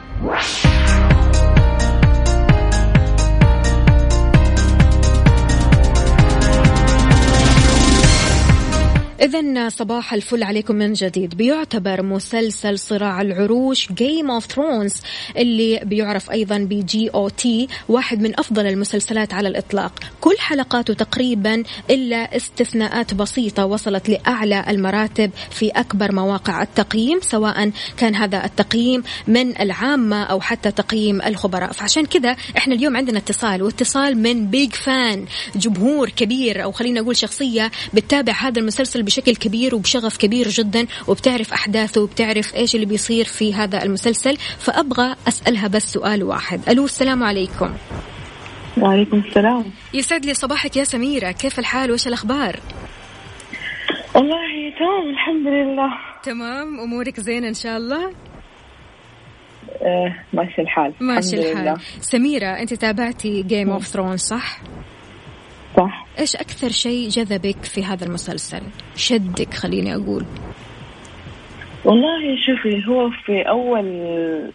إذا صباح الفل عليكم من جديد. بيعتبر مسلسل صراع العروش Game of Thrones اللي بيعرف أيضا ب GOT واحد من أفضل المسلسلات على الإطلاق. كل حلقاته تقريبا إلا استثناءات بسيطة وصلت لأعلى المراتب في أكبر مواقع التقييم سواء كان هذا التقييم من العامة أو حتى تقييم الخبراء. فعشان كذا إحنا اليوم عندنا اتصال واتصال من بيج فان جمهور كبير أو خلينا نقول شخصية بتتابع هذا المسلسل بشكل كبير وبشغف كبير جدا وبتعرف أحداثه وبتعرف إيش اللي بيصير في هذا المسلسل. فأبغى أسألها بس سؤال واحد. ألو السلام عليكم. وعليكم السلام. يسعد لي صباحك يا سميرة. كيف الحال؟ وش الأخبار؟ والله تمام الحمد لله. تمام أمورك زينة إن شاء الله؟ آه ماشي الحال. ماشي الحال. لله. سميرة أنت تابعتي Game of Thrones صح؟ صح إيش أكثر شيء جذبك في هذا المسلسل؟ شدك خليني أقول والله شوفي هو في أول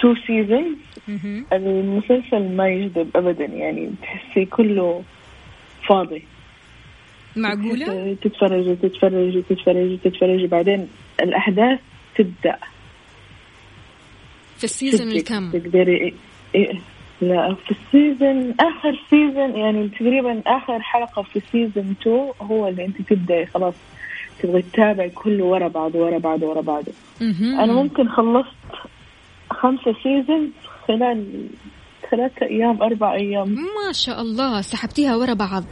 two season المسلسل ما يجذب أبدا يعني تحسي كله فاضي معقولة؟ تتفرجي تتفرجي تتفرجي تتفرجي بعدين الأحداث تبدأ في ال season الكم؟ تقدري إيه لا في ال season آخر season يعني تقريبا آخر حلقة في season 2 هو اللي أنت تبدأي خلاص تبغي تتابعي كله ورا بعض ورا بعض ورا بعض أنا ممكن خلصت خمسة season خلال ثلاثة أيام أربع أيام. ما شاء الله سحبتيها ورا بعض.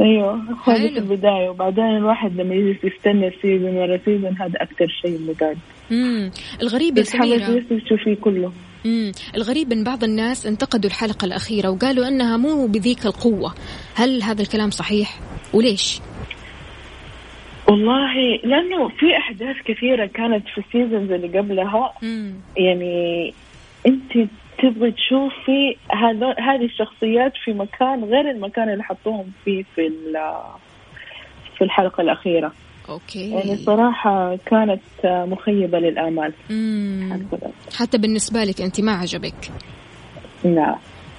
أيوه حلو. في البداية. وبعدين الواحد لما يجلس يستنى season ورا season هذا أكثر شيء متعب امم الغريب يا نفسك تشوفيه كله. امم الغريب إن بعض الناس انتقدوا الحلقة الأخيرة وقالوا إنها مو بذيك القوة. هل هذا الكلام صحيح؟ وليش؟ والله لأنه في أحداث كثيرة كانت في ال seasons اللي قبلها. يعني أنت تبغي تشوفي هذا هذه الشخصيات في مكان غير المكان اللي حطوهم فيه في في الحلقة الأخيرة. okay. يعني صراحة كانت مخيبة للآمال. مم. حتى بالنسبة لك أنت ما عجبك؟ لا.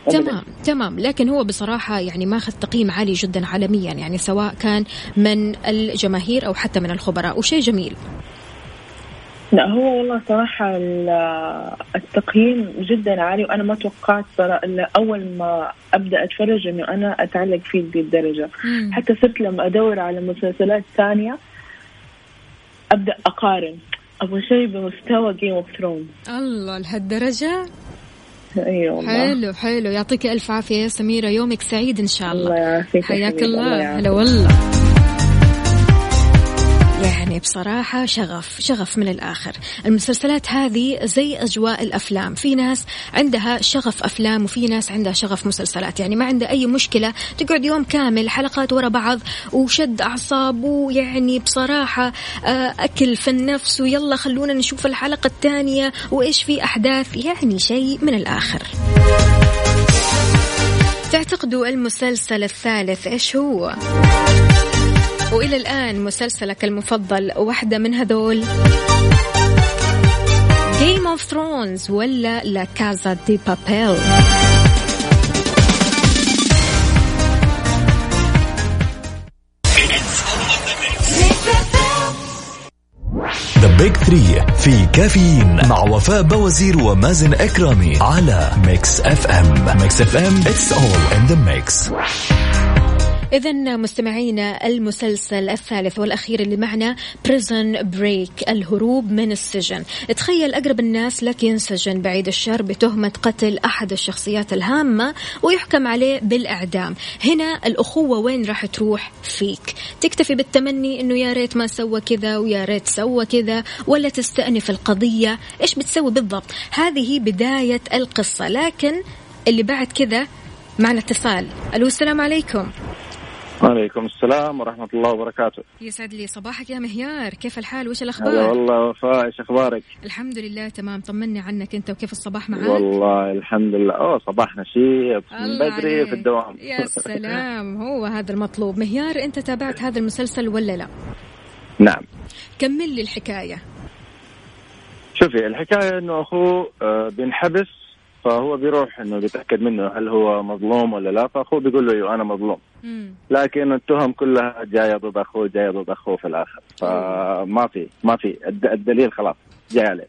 تمام تمام. لكن هو بصراحة يعني ماخذ تقييم عالي جدا عالميا يعني سواء كان من الجماهير أو حتى من الخبراء وشيء جميل. لا هو والله صراحة ال- التقييم جدا عالي وأنا ما توقعت صراحة إلا أول ما أبدأ أتفرج إنه أنا أتعلق فيه بهذه الدرجة. حتى صرت لما أدور على مسلسلات ثانية أبدأ أقارن. أبغى شيء بمستوى Game of Thrones الله لهالدرجة؟ إي والله. حلو حلو. يعطيك ألف عافية يا سميرة. يومك سعيد إن شاء الله. الله يعافيك يا حياك الله. هلا والله. يعني بصراحة شغف شغف من الآخر. المسلسلات هذه زي أجواء الأفلام. في ناس عندها شغف أفلام وفي ناس عندها شغف مسلسلات. يعني ما عندها أي مشكلة تقعد يوم كامل حلقات ورا بعض وشد أعصاب ويعني بصراحة آه، أكل في النفس ويلا خلونا نشوف الحلقة الثانية وإيش في أحداث. يعني شيء من الآخر. تعتقدوا المسلسل الثالث إيش هو؟ وإلى الآن مسلسلك المفضل واحدة من هذول. Game of Thrones ولا La Casa de Papel The Big Three في كافيين مع وفاء بوازير ومازن إكرامي على Mix FM Mix FM it's all in the mix إذا مستمعينا المسلسل الثالث والأخير اللي معنا Prison Break الهروب من السجن. تخيل أقرب الناس لك ينسجن بعيد الشر بتهمة قتل أحد الشخصيات الهامة ويحكم عليه بالإعدام. هنا الأخوة وين راح تروح؟ فيك. تكتفي بالتمني أنه يا ريت ما سوى كذا ويا ريت سوى كذا ولا تستأنف القضية. إيش بتسوي بالضبط؟ هذه بداية القصة. لكن اللي بعد كذا معنا اتصال ألو السلام عليكم. وعليكم السلام ورحمة الله وبركاته. يسعد لي صباحك يا مهيار. كيف الحال؟ وش هلا الأخبار والله وفاء إيش أخبارك؟ الحمد لله تمام. طمني عنك أنت وكيف الصباح معاك والله الحمد لله. أوه صباحنا شيء من بدري عليك. في الدوام. يا سلام. هو هذا المطلوب. مهيار أنت تابعت هذا المسلسل ولا لا؟ نعم. كمل لي الحكاية. شوفي الحكاية إنه أخوه آه، بينحبس فهو بيروح إنه بيتأكد منه هل هو مظلوم ولا لا فأخوه بيقول له أيوه أنا مظلوم. مم. لكن التهم كلها جاية ضد أخوه جاية ضد أخوه في الآخر. فما في ما في. الد- الدليل خلاص جاي عليه.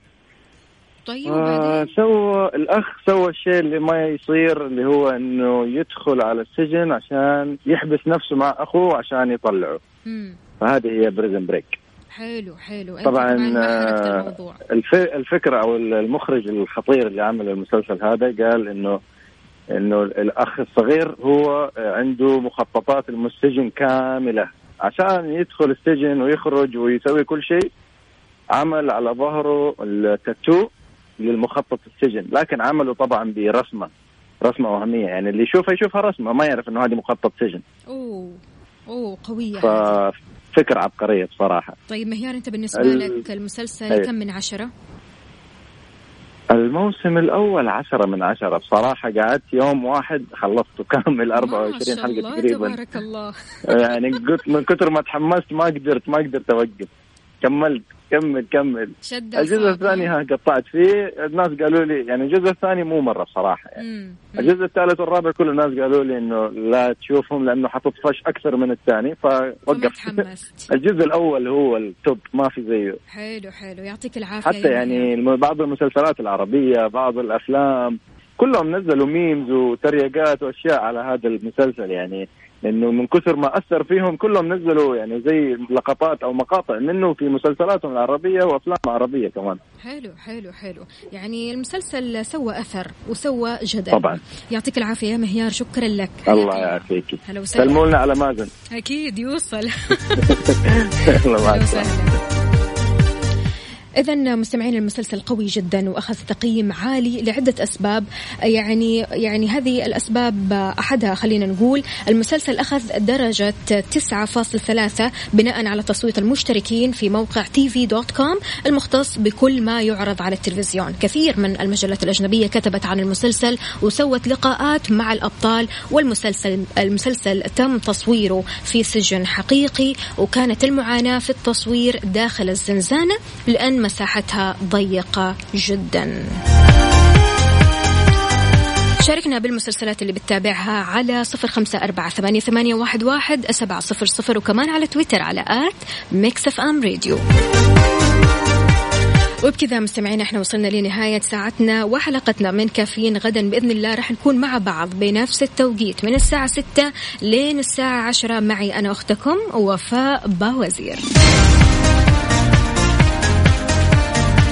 طيب آه سوى الأخ سوى الشيء اللي ما يصير اللي هو إنه يدخل على السجن عشان يحبس نفسه مع أخوه عشان يطلعه. مم. فهذه هي Prison Break حلو حلو. طبعا آه، الفكرة أو المخرج الخطير اللي عمل المسلسل هذا قال إنه إنه الأخ الصغير هو عنده مخططات السجن كاملة. عشان يدخل السجن ويخرج ويسوي كل شيء عمل على ظهره التاتو للمخطط السجن. لكن عمله طبعا برسمة رسمة وهمية. يعني اللي يشوفها يشوفها رسمة ما يعرف إنه هذه مخطط سجن. أوه أوه قوية هذه. ففكره عبقرية بصراحة. طيب مهيار أنت بالنسبة ال- لك المسلسل أيوة. كم من عشرة؟ الموسم الأول عشرة من عشرة. بصراحة قعدت يوم واحد خلصته كامل 24 ما شاء حلقة الله تقريبا. تبارك الله. يعني قلت من كثر ما تحمست ما قدرت ما قدرت أوقف. كملت. كمل كمل. شد الجزء. الثاني ها قطعت فيه الناس قالوا لي يعني الجزء الثاني مو مرة بصراحة يعني مم. الجزء الثالث والرابع كل الناس قالوا لي إنه لا تشوفهم لأنه حتطفش أكثر من الثاني فوقفت. الجزء الأول هو ال top ما في زيه. حلو حلو. يعطيك العافية حتى يعني بعض المسلسلات العربية بعض الأفلام كلهم نزلوا memes وتريقات وأشياء على هذا المسلسل يعني لأنه من كثر ما أثر فيهم كلهم نزلوا يعني زي لقطات أو مقاطع منه في مسلسلاتهم العربية وأفلام عربية كمان. حلو حلو حلو. يعني المسلسل سوى أثر وسوى جدل. طبعا. يعطيك العافية يا مهيار شكرا لك. الله يعافيك. هلا وسهلا. سلموا لنا على مازن. أكيد يوصل. الله إذا مستمعين المسلسل قوي جدا وأخذ تقييم عالي لعدة أسباب. يعني يعني هذه الأسباب أحدها خلينا نقول المسلسل أخذ درجة 9.3 بناء على تصويت المشتركين في موقع TV dot com المختص بكل ما يعرض على التلفزيون. كثير من المجلات الأجنبية كتبت عن المسلسل وسوت لقاءات مع الأبطال والمسلسل المسلسل تم تصويره في سجن حقيقي وكانت المعاناة في التصوير داخل الزنزانة لأن مساحتها ضيقة جدا. شاركنا بالمسلسلات اللي بتتابعها على صفر خمسة أربعة ثمانية, ثمانية واحد, واحد سبعة صفر صفر وكمان على تويتر على at Mix FM راديو. وبكذا مستمعين إحنا وصلنا لنهاية ساعتنا وحلقتنا من كافيين غدا. بإذن الله راح نكون مع بعض بنفس التوقيت من الساعة ستة لين الساعة عشرة. معي أنا أختكم وفاء باوزير.